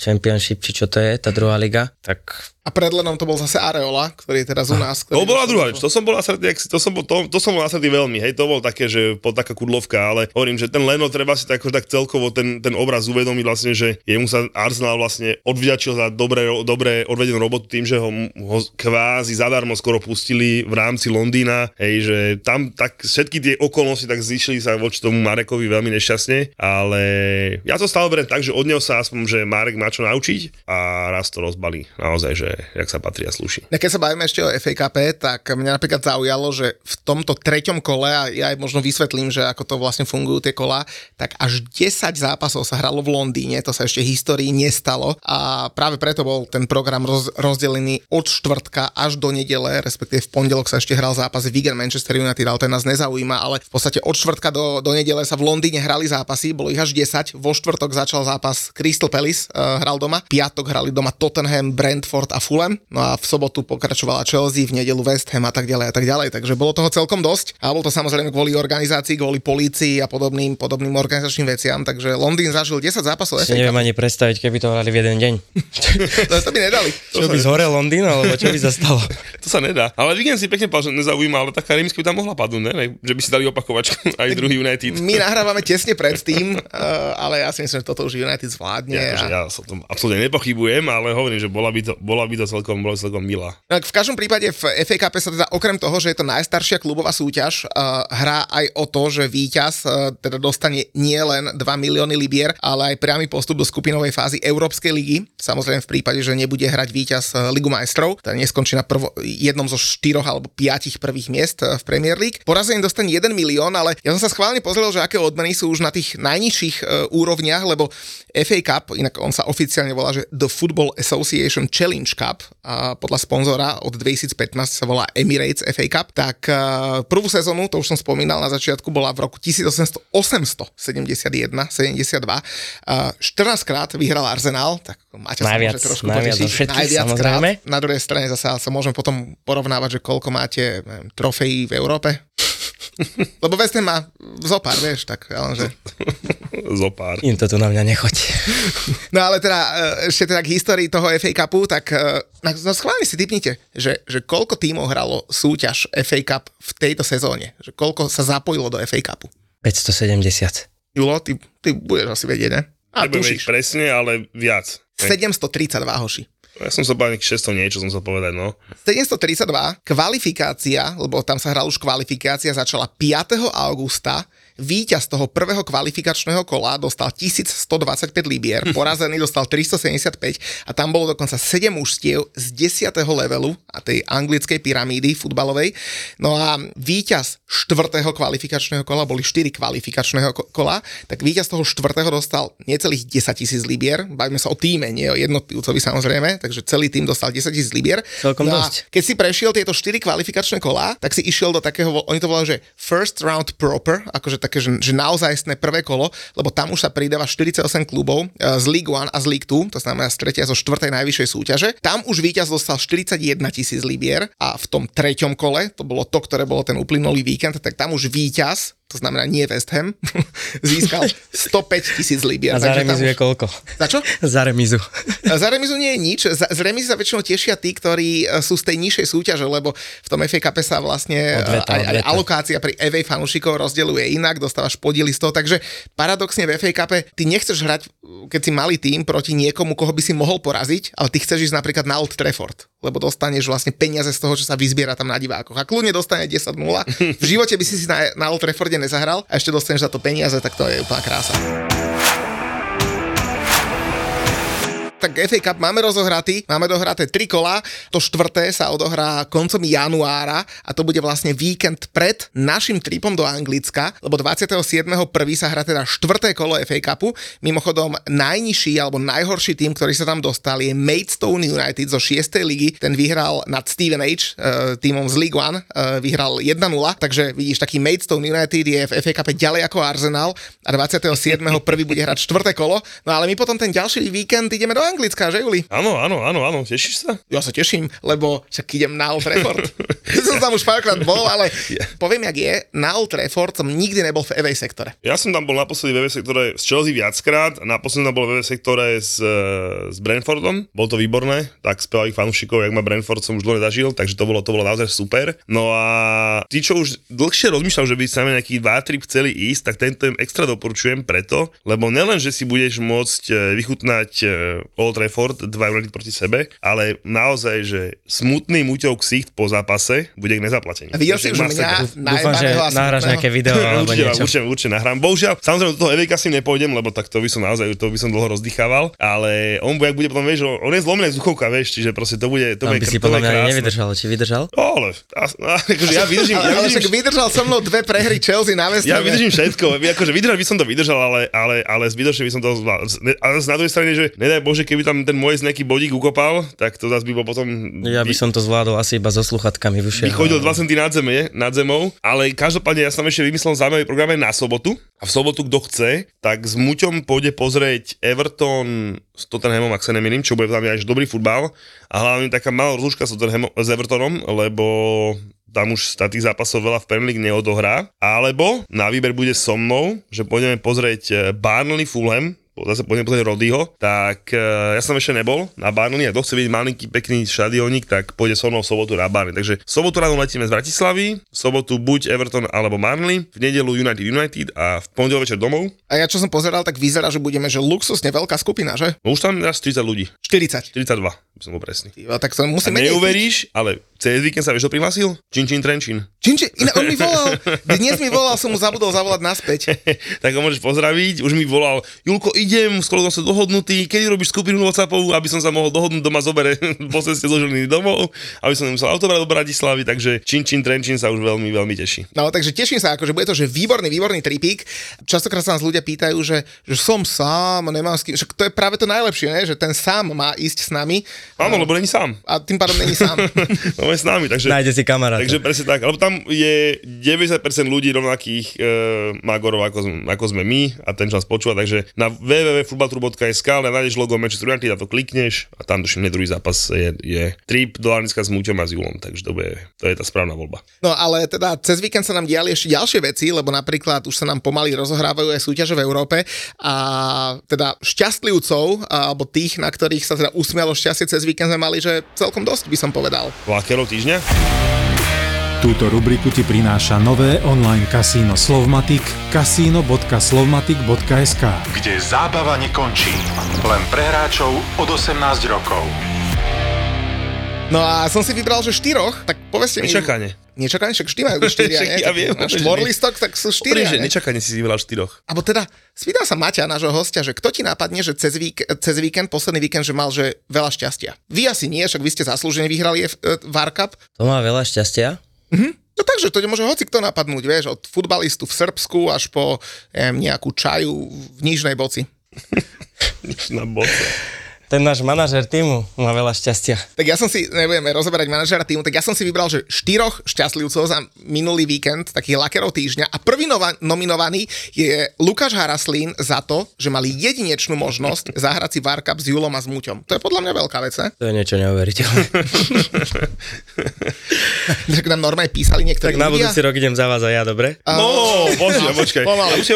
Championship, či čo to je, tá druhá liga, tak A pred Lenom to bol zase Areola, ktorý je teraz u nás. To bola druhá reč, to som bol nasratý, to som bol, to, to som bol nasratý veľmi, hej, to bol také, že pod taká kudlovka, ale hovorím, že ten Leno treba si tak, tak celkovo ten, ten obraz uvedomiť vlastne, že jemu sa Arsenal vlastne odvďačil za dobre, dobre odvedenú robotu tým, že ho, ho kvázi zadarmo skoro pustili v rámci Londýna, hej, že tam tak všetky tie okolnosti tak zišli sa voči tomu Marekovi veľmi nešťastne, ale ja to stále beriem tak, že od neho sa aspoň, že Marek má čo naučiť a raz to rozbalí naozaj, že jak sa patrí a slúši. No, Keď sa bavíme ešte o FA tak mňa napríklad zaujalo, že v tomto treťom kole, a ja aj možno vysvetlím, že ako to vlastne fungujú tie kola, tak až 10 zápasov sa hralo v Londýne, to sa ešte histórii nestalo. A práve preto bol ten program roz, rozdelený od štvrtka až do nedele, respektíve v pondelok sa ešte hral zápas Wigan Manchester United, ale ten nás nezaujíma, ale v podstate od štvrtka do, do nedele sa v Londýne hrali zápasy, bolo ich až 10, vo štvrtok začal zápas Crystal Palace, uh, hral doma, piatok hrali doma Tottenham, Brentford a Fulham, no a v sobotu pokračovala Chelsea, v nedelu West Ham a tak ďalej a tak ďalej, takže bolo toho celkom dosť a bolo to samozrejme kvôli organizácii, kvôli polícii a podobným, podobným organizačným veciam, takže Londýn zažil 10 zápasov si neviem ani predstaviť, keby to hrali v jeden deň. to, to by nedali. Čo by zhorel Londýn, alebo čo by sa stalo? To sa nedá. Ale víkend si pekne že nezaujíma, ale taká remíska by tam mohla padnúť, ne? Že by si dali opakovačku aj druhý United. My nahrávame tesne predtým, uh, ale ja si myslím, že toto už United zvládne. Ja, akože a... ja sa tom absolútne nepochybujem, ale hovorím, že bola by to, bola by to celkom, to celkom milá. No, v každom prípade v FA Cup sa teda okrem toho, že je to najstaršia klubová súťaž, uh, hrá aj o to, že víťaz uh, teda dostane nie len 2 milióny libier, ale aj priamy postup do skupinovej fázy Európskej ligy. Samozrejme v prípade, že nebude hrať víťaz uh, Ligu majstrov, teda neskončí na prvo, jednom zo štyroch alebo piatich prvých miest v Premier League. Porazený dostane 1 milión, ale ja som sa schválne pozrel, že aké odmeny sú už na tých najnižších úrovniach, lebo FA Cup, inak on sa oficiálne volá, že The Football Association Challenge Cup a podľa sponzora od 2015 sa volá Emirates FA Cup, tak uh, prvú sezónu, to už som spomínal na začiatku, bola v roku 1800, 871, 72. Uh, 14 krát vyhral Arsenal, tak sa Najviac, môže trošku najviac potešiť. všetkých, Najviac krát. Na druhej strane zase sa môžeme potom porovnávať, že koľko máte trofejí v Európe. Lebo West Ham má zopár, vieš, tak ale že... Zopár. Im to tu na mňa nechoď. No ale teda e, ešte teda k histórii toho FA Cupu, tak no schválne si typnite, že, že koľko tímov hralo súťaž FA Cup v tejto sezóne, že koľko sa zapojilo do FA Cupu. 570. Julo, ty, ty budeš asi vedieť, ne? A Nebudem tušíš. presne, ale viac. 732 hoši. Ja som sa nejakých 600 niečo, som sa povedať, no. 732, kvalifikácia, lebo tam sa hrala už kvalifikácia, začala 5. augusta. Víťaz toho prvého kvalifikačného kola dostal 1125 libier, porazený dostal 375 a tam bolo dokonca 7 mužstiev z 10. levelu a tej anglickej pyramídy futbalovej. No a víťaz 4. kvalifikačného kola, boli 4 kvalifikačného ko- kola, tak víťaz toho 4. dostal necelých 10 tisíc libier, bavíme sa o týme, nie o jednotlivcovi samozrejme, takže celý tým dostal 10 tisíc libier. Celkom no dosť. keď si prešiel tieto 4 kvalifikačné kolá, tak si išiel do takého, oni to volajú, že first round proper, akože také, že, že naozajstné prvé kolo, lebo tam už sa pridáva 48 klubov e, z League 1 a z League 2, to znamená z tretia zo štvrtej najvyššej súťaže. Tam už víťaz dostal 41 tisíc libier a v tom treťom kole, to bolo to, ktoré bolo ten uplynulý víkend, tak tam už víťaz to znamená nie West Ham, získal 105 tisíc libier. A za remizu je už- koľko? Za čo? Za remizu. Za remizu nie je nič. Za, z remizy sa väčšinou tešia tí, ktorí e, sú z tej nižšej súťaže, lebo v tom FA Cup sa vlastne e, Odveta, aj, aj alokácia pri FA fanúšikov rozdeľuje inak, dostávaš podiely z toho, takže paradoxne v FA Cup ty nechceš hrať, keď si malý tým proti niekomu, koho by si mohol poraziť, ale ty chceš ísť napríklad na Old Trafford lebo dostaneš vlastne peniaze z toho, čo sa vyzbiera tam na divákoch. A kľudne dostane 10-0. V živote by si si na, na Old Trafforde nezahral a ešte dostaneš za to peniaze, tak to je úplná krása. Tak FA Cup máme rozohratý, máme dohraté tri kola, to štvrté sa odohrá koncom januára a to bude vlastne víkend pred našim tripom do Anglicka, lebo 27.1. sa hrá teda štvrté kolo FA Cupu. Mimochodom najnižší alebo najhorší tým, ktorý sa tam dostal je Maidstone United zo 6. ligy, ten vyhral nad Steven H, eh, týmom z League One, eh, vyhral 1-0, takže vidíš, taký Maidstone United je v FA Cupe ďalej ako Arsenal a 27.1. bude hrať štvrté kolo, no ale my potom ten ďalší víkend ideme do Anglická, že Juli? Áno, áno, áno, áno, tešíš sa? Ja sa teším, lebo však idem na Old Trafford. som tam už párkrát bol, ale yeah. poviem, jak je, na Old Trafford som nikdy nebol v EV sektore. Ja som tam bol naposledy v EV sektore s Chelsea viackrát, naposledy tam bol v EV sektore s, eh, s Brentfordom, bolo to výborné, tak spevali fanúšikov, jak ma Brentford som už dlho nezažil, takže to bolo, to bolo naozaj super. No a tí, čo už dlhšie rozmýšľam, že by sa nejaký 2-3 chceli ísť, tak tento im extra doporučujem preto, lebo nelen, že si budeš môcť eh, vychutnať eh, Old Trafford, dva United proti sebe, ale naozaj, že smutný muťov ksicht po zápase bude k nezaplatení. A videl si už mňa Dúfam, že nahráš nejaké video alebo určite, niečo. Určite, určite nahrám. Bohužiaľ, samozrejme do toho Evika si nepôjdem, lebo tak to by som naozaj, to by som dlho rozdýchával, ale on bude, bude potom, vieš, on je zlomený vzduchovka, vieš, čiže proste to bude, to bude, by si podľa mňa nevydržal, či vydržal? Ale, akože ja vydržím, ja vydržím, ale vydržal so mnou dve prehry Chelsea na West Ja vydržím všetko, akože vydržal by som to vydržal, ale, ale, ale zbytočne by som to zvládol. Ale na druhej strane, že nedaj Bože, keby tam ten môj nejaký bodík ukopal, tak to zase by bol potom... Ja by som to zvládol asi iba so sluchatkami vyššie. By chodil 2 cm nad, zemi, nad zemou, ale každopádne ja som ešte vymyslel zaujímavý program na sobotu. A v sobotu kto chce, tak s Muťom pôjde pozrieť Everton s Tottenhamom, ak sa nemýlim, čo bude tam aj dobrý futbal. A hlavne taká malá rozlúčka s, s Evertonom, lebo tam už sa tých zápasov veľa v Premier League neodohrá, alebo na výber bude so mnou, že pôjdeme pozrieť eh, Barnley Fulham, zase pozrieť Rodyho, tak uh, ja som ešte nebol na Barney a kto chce vidieť malinký pekný štadionik, tak pôjde so mnou v sobotu na Barney. Takže v sobotu ráno letíme z Bratislavy, v sobotu buď Everton alebo Marley, v nedelu United United a v pondelok večer domov. A ja čo som pozeral, tak vyzerá, že budeme, že luxusne veľká skupina, že? No už tam raz 30 ľudí. 40. 42 by som bol presný. Tyva, tak to musíme neuveríš, ale cez víkend sa vieš, prihlásil? Čin Čin Trenčín. Čin Čin, iná, on mi volal, dnes mi volal, som mu zabudol zavolať naspäť. tak ho môžeš pozdraviť, už mi volal, Julko, idem, skoro som sa dohodnutý, kedy robíš skupinu WhatsAppovú, aby som sa mohol dohodnúť doma zobere po ceste zložený domov, aby som nemusel autobrať do Bratislavy, takže Čin Čin Trenčín sa už veľmi, veľmi teší. No, takže teším sa, akože bude to, že výborný, výborný tripík. Častokrát sa nás ľudia pýtajú, že, že som sám, nemám s kým, že to je práve to najlepšie, ne? že ten sám má ísť s nami Áno, lebo není sám. A tým pádom není sám. no je s nami, takže... Nájde si kamaráta. Takže presne tak, lebo tam je 90% ľudí rovnakých e, magorov, ako, ako sme my a ten čas počúva, takže na www.futbaltru.sk ale nájdeš logo Manchester United a to klikneš a tam tuším, druhý zápas je, je trip do Arniska s Múťom a s Julom, takže to, bude, to je tá správna voľba. No ale teda cez víkend sa nám diali ešte ďalšie veci, lebo napríklad už sa nám pomaly rozohrávajú aj súťaže v Európe a teda šťastlivcov alebo tých, na ktorých sa teda usmialo šťastie cez víkend sme mali, že celkom dosť by som povedal. Lakerov týždňa? Túto rubriku ti prináša nové online kasíno Slovmatic kasino.slovmatic.sk Kde zábava nekončí, len pre hráčov od 18 rokov. No a som si vybral, že štyroch, tak povedzte mi... Nečakane. Nečakane, však štyri majú štyria, nie? Ja viem. Štvorlistok, tak sú štyria. že nečakane si si vybral štyroch. Abo teda, spýtal sa Maťa, nášho hostia, že kto ti nápadne, že cez, vík, cez víkend, posledný víkend, že mal že veľa šťastia. Vy asi nie, však vy ste zaslúžene vyhrali F, e, Cup. To má veľa šťastia? Mhm. No takže to môže hoci kto napadnúť, vieš, od futbalistu v Srbsku až po ja nejakú čaju v Nižnej Boci. Nižná Boca ten náš manažer týmu má veľa šťastia. Tak ja som si, nebudeme rozoberať manažera týmu, tak ja som si vybral, že štyroch šťastlivcov za minulý víkend, takých lakerov týždňa a prvý nova- nominovaný je Lukáš Haraslín za to, že mali jedinečnú možnosť zahrať si Varkap s Julom a s Muťom. To je podľa mňa veľká vec, ne? To je niečo neuveriteľné. tak nám normálne písali niektorí Tak na budúci rok idem za vás a ja, dobre? No, počkaj, počkaj. Už,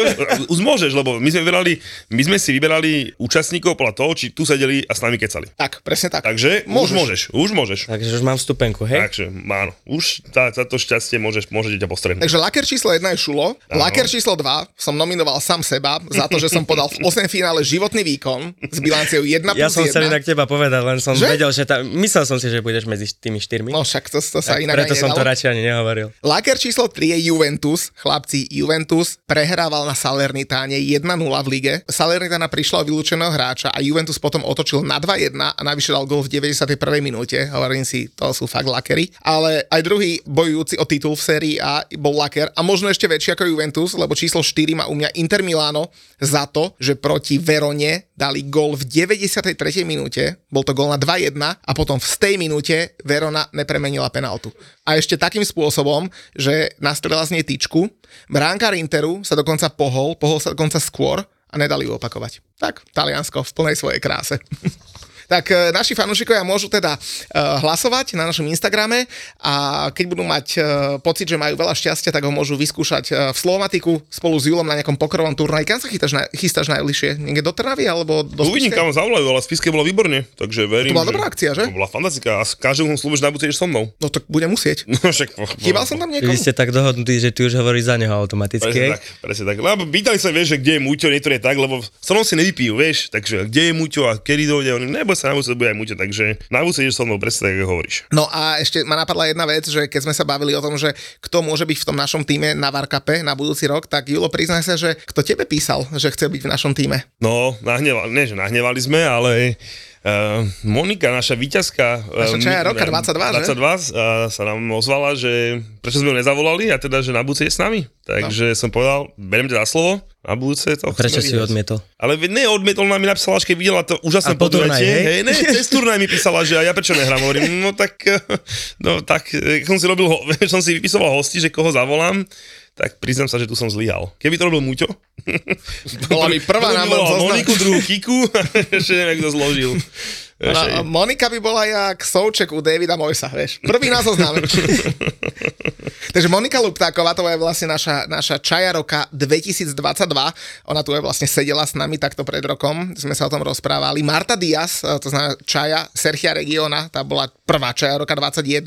už môžeš, lebo my sme vyberali, my sme si vyberali účastníkov podľa toho, či tu sedeli prišli a s nami kecali. Tak, presne tak. Takže môžeš. už môžeš, už môžeš. Takže už mám vstupenku, hej? Takže, áno, už za, za to šťastie môžeš, môžete ťa postretnúť. Takže laker číslo 1 je Šulo, ano. laker číslo 2 som nominoval sám seba za to, že som podal v 8 finále životný výkon s bilanciou 1 plus Ja som 1. chcel inak teba povedať, len som Že? vedel, že tam, myslel som si, že budeš medzi tými štyrmi. No však to, to sa tak inak preto som to radšej ani nehovoril. Laker číslo 3 je Juventus. Chlapci, Juventus prehrával na Salernitáne 1-0 v lige. Salernitana prišla o vylúčeného hráča a Juventus potom otočil na 2-1 a navyše dal gol v 91. minúte. Hovorím si, to sú fakt lakery. Ale aj druhý bojujúci o titul v sérii A bol laker a možno ešte väčší ako Juventus, lebo číslo 4 má u mňa Inter Milano za to, že proti Verone dali gol v 93. minúte. Bol to gol na 2-1 a potom v tej minúte Verona nepremenila penaltu. A ešte takým spôsobom, že nastrelila z nej tyčku, bránkár Interu sa dokonca pohol, pohol sa dokonca skôr a nedali ju opakovať. Tak, Taliansko v plnej svojej kráse. tak e, naši fanúšikovia môžu teda uh, hlasovať na našom Instagrame a keď budú mať uh, pocit, že majú veľa šťastia, tak ho môžu vyskúšať v Slovatiku spolu s Julom na nejakom pokrovom turnaji. Kam sa chystáš, na, chystáš najbližšie? Niekde do Trnavy alebo do Uvidím, Spišskej? kam zavolajú, ale Spiske bolo výborne, takže verím, To bola že... dobrá akcia, že? To bola fantastická a s každým som slúbil, že na budúce ideš so mnou. No tak budem musieť. No však... Chýbal som tam niekomu? Vy ste tak dohodnutí, že ty už hovoríš za neho automaticky. Presne tak, presne tak. Lebo pýtali sa, vieš, že kde je Muťo, niektoré tak, lebo so mnou si nevypijú, vieš, takže kde je Muťo a kedy dojde, oni neboj sa, na bude aj Muťo, takže na budúce ideš so mnou, presne tak, ako hovoríš. No a ešte ma napadla jedna vec, že keď sme sa bavili o tom, že kto môže byť v tom našom týme na Varkape na budúci rok, tak Julo priznaj sa, že kto tebe písal, že chce byť v našom týme. No, nahnevali, nie, že nahnevali sme, ale Uh, Monika, naša víťazka, Naša čaja roka, 22, že? 22 uh, sa nám ozvala, že prečo sme ju nezavolali a teda, že na budúce je s nami. Takže no. som povedal, beriem ťa za slovo, na budúce to Prečo chceme si ju odmietol? Ale ne, odmietol nám mi napísala, až keď videla to úžasné A podujatie. hej? Hej, ne, cez turnaj mi písala, že a ja prečo nehrám. Hovorím, no tak, no tak, keď som si robil, som si vypisoval hosti, že koho zavolám, tak priznám sa, že tu som zlyhal. Keby to robil Muťo, Bola mi prvá na. Moniku, druhú Kiku, ešte neviem, kto zložil. No, Monika by bola jak Souček u Davida Moisa, vieš. Prvý na zozname. Takže Monika Luptáková, to je vlastne naša, naša čaja roka 2022. Ona tu je vlastne sedela s nami takto pred rokom, sme sa o tom rozprávali. Marta Diaz, to znamená čaja Sergia Regiona, tá bola prvá čaja roka 21.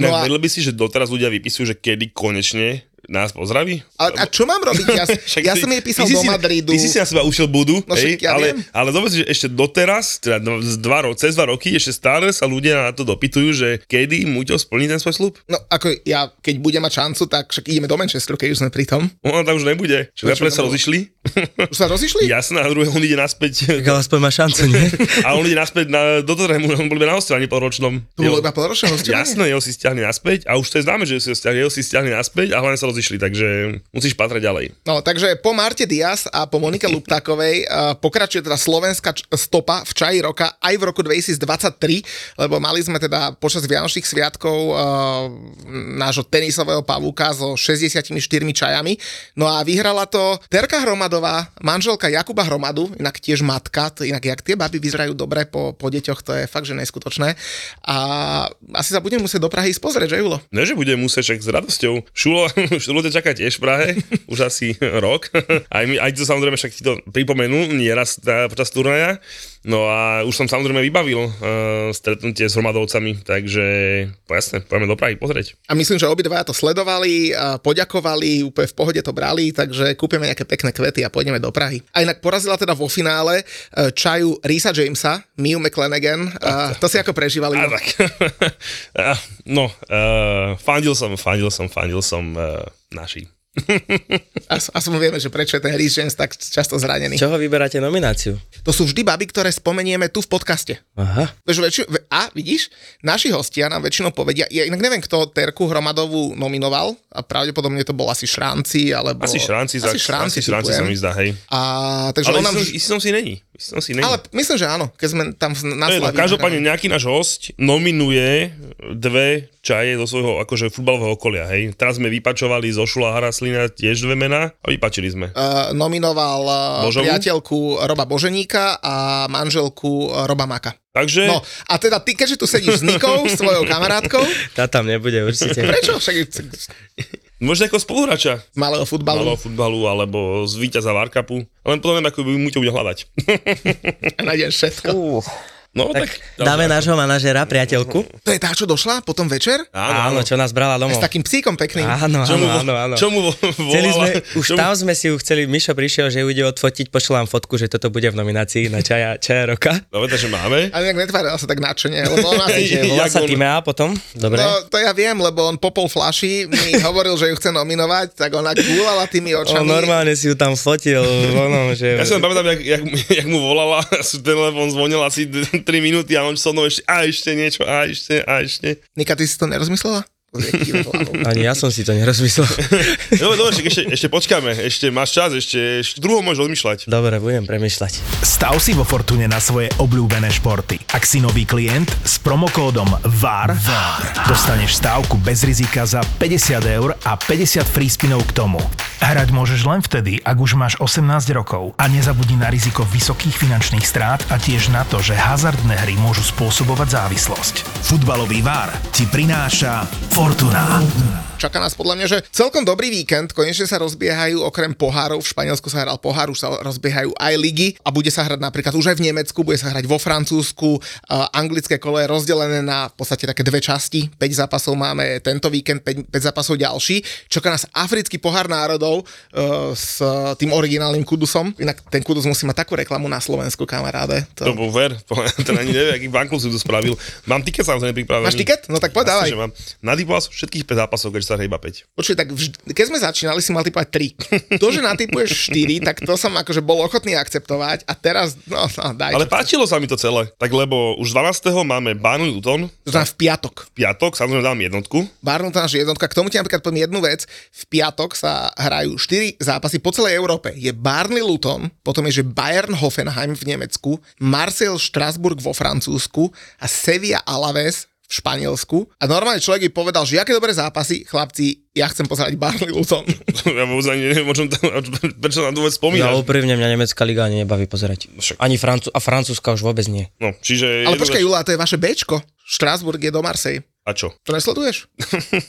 Inak No a, by si, že doteraz ľudia vypisujú, že kedy konečne nás pozdraví? a, a čo mám robiť? Ja, Však ja ty- som jej písal do si- Madridu. Ty si si na seba ušiel budu, No hej, ja ale, viem. ale si, že ešte doteraz, teda dva, z dva ro- cez dva roky, ešte stále sa ľudia na to dopytujú, že kedy Muťo splní ten svoj slub. No ako ja, keď budem mať šancu, tak však ideme do Manchesteru, keď už sme pri tom. On tam už nebude. Čo ja sa rozišli. Už sa rozišli? Jasné, a druhé on ide naspäť. Tak ale aspoň má šancu, nie? A on ide naspäť na, do Tottenhamu, on bol na ostrani polročnom. To bolo iba polročné? Jasné, jeho si stiahli naspäť a už to je známe, že si ho stiahli, jeho si stiahli naspäť a hlavne sa rozišli, takže musíš patrať ďalej. No, takže po Marte Diaz a po Monike Luptákovej uh, pokračuje teda slovenská stopa v čaji roka aj v roku 2023, lebo mali sme teda počas Vianočných sviatkov uh, nášho tenisového pavúka so 64 čajami. No a vyhrala to Terka Hromadová, manželka Jakuba Hromadu, inak tiež matka, to inak jak tie baby vyzerajú dobre po, po deťoch, to je fakt, že neskutočné. A asi sa budem musieť do Prahy ísť pozrieť, že Julo? Ne, že bude musieť, však s radosťou. Šulo, Ťa čaká tiež v Prahe, už asi rok. Aj, my, aj to samozrejme však ti to pripomenul nieraz tá, počas turnaja. No a už som samozrejme vybavil uh, stretnutie s hromadovcami, takže jasne, poďme do Prahy pozrieť. A myslím, že obidvaja to sledovali, a poďakovali, úplne v pohode to brali, takže kúpime nejaké pekné kvety a pôjdeme do Prahy. A inak porazila teda vo finále e, čaju Risa Jamesa, Miu McClanagan. A to si ako prežívali? A tak. No, uh, fandil som, fandil som, fandil som uh, naši. A, a som vieme, že prečo je ten Rhys James tak často zranený. Čoho vyberáte nomináciu? To sú vždy baby, ktoré spomenieme tu v podcaste. Aha. A vidíš, naši hostia nám väčšinou povedia, ja inak neviem, kto Terku Hromadovú nominoval, a pravdepodobne to bol asi Šránci, alebo... Asi šránci, asi asi šránci, asi šránci sa typujem. mi zdá, hej. A, takže Ale on nám... som, som si není. Som si není. Ale myslím, že áno, keď sme tam na Slavi každopádne nejaký náš host nominuje dve čaje do svojho akože futbalového okolia, hej. Teraz sme vypačovali zo Šula Haraslina tiež dve mená a vypačili sme. Uh, nominoval uh, Božovu? priateľku Roba Boženíka a manželku uh, Roba Maka. Takže, No a teda ty, keďže tu sedíš s Nikou, s tvojou kamarátkou, Tá tam nebude určite. prečo? Však možno ako spoluhráča malého futbalu malého futbalu alebo z víťaza Warcupu. Len potom neviem, ako by mu to bude hľadať. nájdeš všetko. Uh, No tak, Tak dáme nášho manažera, priateľku. To je tá, čo došla potom večer? Áno, čo nás brala domov. S takým psíkom pekným. Áno, áno, áno, áno. čo mu vo- Chceli sme, už čo mu- tam sme si ju chceli, Mišo prišiel, že ju ide odfotiť, pošlám fotku, že toto bude v nominácii na čaja, čaja roka. No, takže máme. Ale nejak netvárila sa tak nadšene, lebo on asi, že... Volá sa on- Timea potom, dobre? No, to ja viem, lebo on popol flaši, mi hovoril, že ju chce nominovať, tak ona gúlala tými On očami. normálne si ju tam fotil, ono, že... Ja si len pamätám, jak, jak, jak mu volala, ten telefón zvonil asi 3 minúty a on so mnou ešte, a ešte niečo, a ešte, a ešte. Nika, ty si to nerozmyslela? Ani ja som si to nerozmyslel. Dobre, dobre, však ešte, ešte počkáme, ešte máš čas, ešte, ešte druhou môžeš odmýšľať. Dobre, budem premyšľať. Stav si vo Fortune na svoje obľúbené športy. Ak si nový klient, s promokódom VAR, VAR dostaneš stávku bez rizika za 50 eur a 50 free spinov k tomu. Hrať môžeš len vtedy, ak už máš 18 rokov a nezabudni na riziko vysokých finančných strát a tiež na to, že hazardné hry môžu spôsobovať závislosť. Futbalový VAR ti prináša fortuna. fortuna. Čaká nás podľa mňa, že celkom dobrý víkend, konečne sa rozbiehajú okrem pohárov, v Španielsku sa hral pohár, už sa rozbiehajú aj ligy a bude sa hrať napríklad už aj v Nemecku, bude sa hrať vo Francúzsku, a anglické kolo je rozdelené na v podstate také dve časti, 5 zápasov máme tento víkend, 5, 5 zápasov ďalší, čaká nás africký pohár národov uh, s tým originálnym kudusom, inak ten kudus musí mať takú reklamu na Slovensku, kamaráde. To To... bol ver, ten ani nevie, aký banku si to spravil. Mám tiket samozrejme pripravený. Máš tiket? No tak poď, dávaj. Že mám. Som všetkých 5 zápasov, keď sa iba 5. Počuj, tak vždy, keď sme začínali, si mal typovať 3. To, že natypuješ 4, tak to som akože bol ochotný akceptovať a teraz, no, no daj. Ale páčilo sa mi to celé. Tak lebo už 12. máme Burnley Luton, To znamená v piatok. v piatok, samozrejme dám jednotku. Barnum to naša jednotka. K tomu ti napríklad poviem jednu vec. V piatok sa hrajú 4 zápasy po celej Európe. Je Barney Luton, potom je, že Bayern Hoffenheim v Nemecku, Marseille Strasbourg vo Francúzsku a Sevilla Alaves v Španielsku. A normálne človek by povedal, že aké dobré zápasy, chlapci, ja chcem pozerať Barney Luton. ja vôbec ani neviem, o čom to, prečo na to vôbec Ja spomínaš. úprimne mňa nemecká liga ani nebaví pozerať. Však. Ani Francú- a francúzska už vôbec nie. No, čiže... Ale počkaj, Jula, to je vaše Bčko. Strasbourg je do Marseille. A čo? To nesleduješ?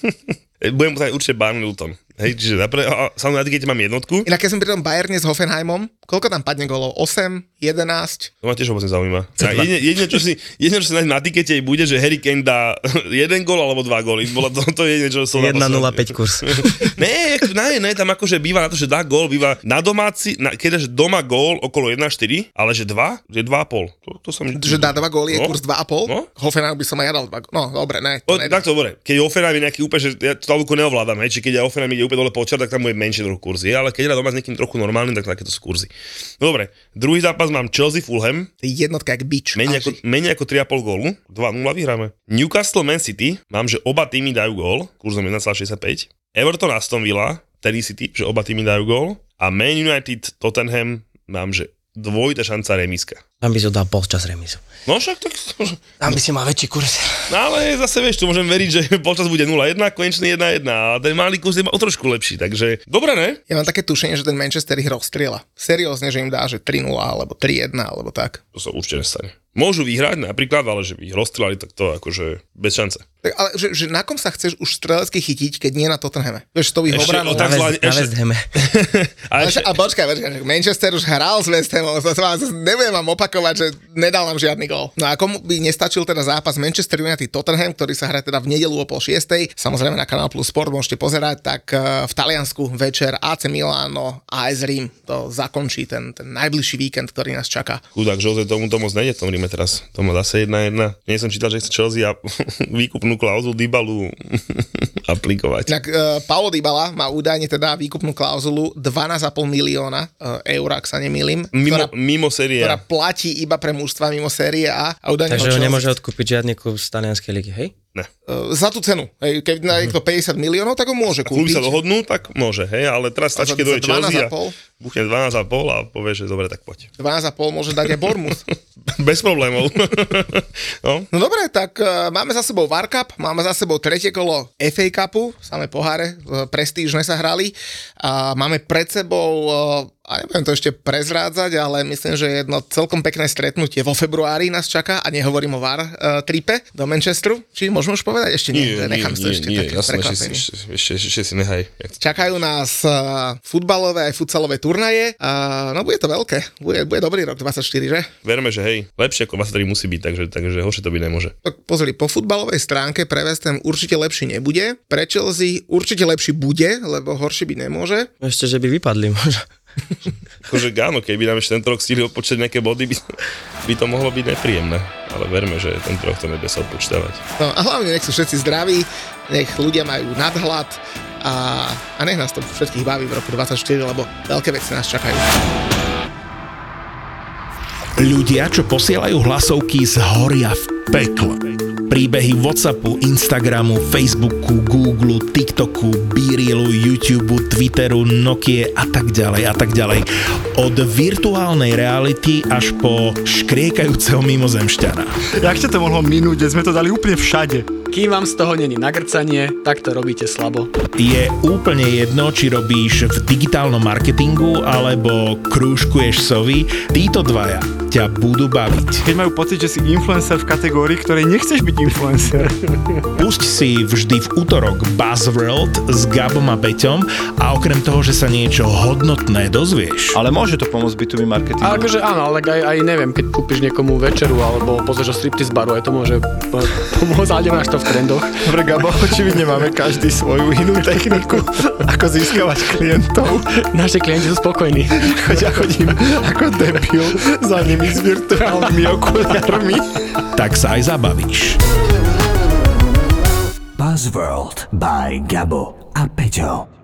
Budem pozerať určite Burnley Luton. Hej, čiže napre, a, samozrejme na tikete mám jednotku. Inak keď som pri tom Bayerne s Hoffenheimom, koľko tam padne golov? 8, 11? To ma tiež vôbec nezaujíma. Ja, jedine, jedine, čo si, jedine, čo si nájsť na tikete bude, že Harry Kane dá jeden gól alebo dva góly. Bolo to, to je jedine, čo som 1,05 naposledy- kurz. ne, ne, ne, tam akože býva na to, že dá gól, býva na domáci, na, keď dáš doma gól okolo 1,4, ale že 2, že 2,5. To, to som... Že dá dva góly, je No. kurz 2,5? No. Hoffenheim by som aj ja dal dva góly. No, dobre, ne. O, To nedá. takto dobre, keď Offenheim je nejaký úplne, že ja tabulku neovládam, hej, či keď ja Offenheim ide úplne dole počer, tak tam bude menšie trochu kurzy, ale keď hrá doma s niekým trochu normálnym, tak takéto sú kurzy. No dobre, druhý zápas mám Chelsea Fulham, je jednotka jak bič. menej ako, menej ako 3,5 gólu, 2-0 vyhráme. Newcastle Man City, mám, že oba týmy dajú gól, kurzom 1,65. Everton Aston Villa, tedy City, že oba týmy dajú gól. A Man United Tottenham, mám, že dvojitá šanca remiska. Tam by som dal polčas remizu. No však tak... Tam by si mal väčší kurz. No ale zase vieš, tu môžem veriť, že počas bude 0-1, konečný 1-1 a ten malý kurz je o trošku lepší, takže dobre, ne? Ja mám také tušenie, že ten Manchester ich rozstriela. Seriózne, že im dá, že 3-0 alebo 3-1 alebo tak. To sa určite nestane. Môžu vyhrať napríklad, ale že by ich rozstrelali, tak to akože bez šance. Tak, ale že, že na kom sa chceš už strelecky chytiť, keď nie na Tottenhame? Vieš, s tou ich Ešte obranou. o tak Na, West, na West Hame. A ešte, a počkaj, počkaj, Manchester už hral s West Hamom, to nebudem vám opakovať, že nedal nám žiadny gól. No a komu by nestačil teda zápas Manchester United Tottenham, ktorý sa hrá teda v nedelu o pol šiestej, samozrejme na Kanál Plus Sport môžete pozerať, tak eh, v Taliansku večer AC Milano a AS Rím to zakončí ten, ten najbližší víkend, ktorý nás čaká. chudák Jose tomu to moc nejde v tom Ríme teraz. To má zase 1-1. Nie som čítal, že chce Chelsea a výkupnú klauzulu Dybalu aplikovať. Inak uh, Paulo Dybala má údajne teda výkupnú klauzulu 12,5 milióna uh, eur, ak sa nemýlim, Mimo, ktorá, mimo série. ktorá platí iba pre mužstva mimo série A. a Takže ho nemôže odkúpiť žiadny klub z talianskej ligy, hej? Ne. Uh, za tú cenu. Hej, keď na niekto 50 miliónov, tak ho môže Kluby kúpiť. sa dohodnú, tak môže, hej, ale teraz stačí, keď dojde Chelsea a 12,5? buchne 12,5 a povie, že dobre, tak poď. 12,5 môže dať aj Bournemouth. Bez problémov. no, No dobre, tak uh, máme za sebou War Cup, máme za sebou tretie kolo FA Cupu, samé poháre, uh, prestížne sa hrali. A máme pred sebou uh, a nebudem to ešte prezrádzať, ale myslím, že jedno celkom pekné stretnutie vo februári nás čaká a nehovorím o VAR uh, tripe do Manchesteru. Či môžeme už povedať? Ešte nie, že nechám si to ešte nie, také jasné, ešte, ešte, ešte, si nehaj. Čakajú nás uh, futbalové aj futsalové turnaje. Uh, no bude to veľké. Bude, bude dobrý rok 24, že? Verme, že hej, lepšie ako 23 musí byť, takže, takže horšie to byť nemôže. Tak pozri, po futbalovej stránke pre West Ham určite lepší nebude. Pre Chelsea určite lepší bude, lebo horší byť nemôže. Ešte, že by vypadli možno. Akože áno, keby nám ešte tento rok stihli odpočítať nejaké body, by, by to mohlo byť nepríjemné. Ale verme, že tento rok to nebude sa odpočítavať. No a hlavne nech sú všetci zdraví, nech ľudia majú nadhľad a, a nech nás to všetkých baví v roku 24, lebo veľké veci nás čakajú. Ľudia, čo posielajú hlasovky, zhoria v pekle. Príbehy Whatsappu, Instagramu, Facebooku, Google, TikToku, Beerilu, YouTube, Twitteru, Nokie a tak ďalej a tak ďalej. Od virtuálnej reality až po škriekajúceho mimozemšťana. Jak ťa to mohlo minúť, sme to dali úplne všade. Kým vám z toho není nagrcanie, tak to robíte slabo. Je úplne jedno, či robíš v digitálnom marketingu alebo krúžkuješ sovy, títo dvaja ťa budú baviť. Keď majú pocit, že si influencer v kategórii, ktorej nechceš byť influencer. Pusť si vždy v útorok Buzzworld s Gabom a Peťom a okrem toho, že sa niečo hodnotné dozvieš, Ale môže to pomôcť B2B marketingu. Ale akože áno, ale aj, aj neviem, keď kúpiš niekomu večeru alebo pozrieš o striptease baru, aj to môže po- pomôcť, ale nemáš to v trendoch. Dobre, Gabo, očividne máme každý svoju inú techniku, ako získavať klientov. Naši klienti sú spokojní. Ja chodím ako debil za nimi s virtuálnymi okuliarmi. tak sa aj zabavíš. Buzzworld by Gabo a Peťo.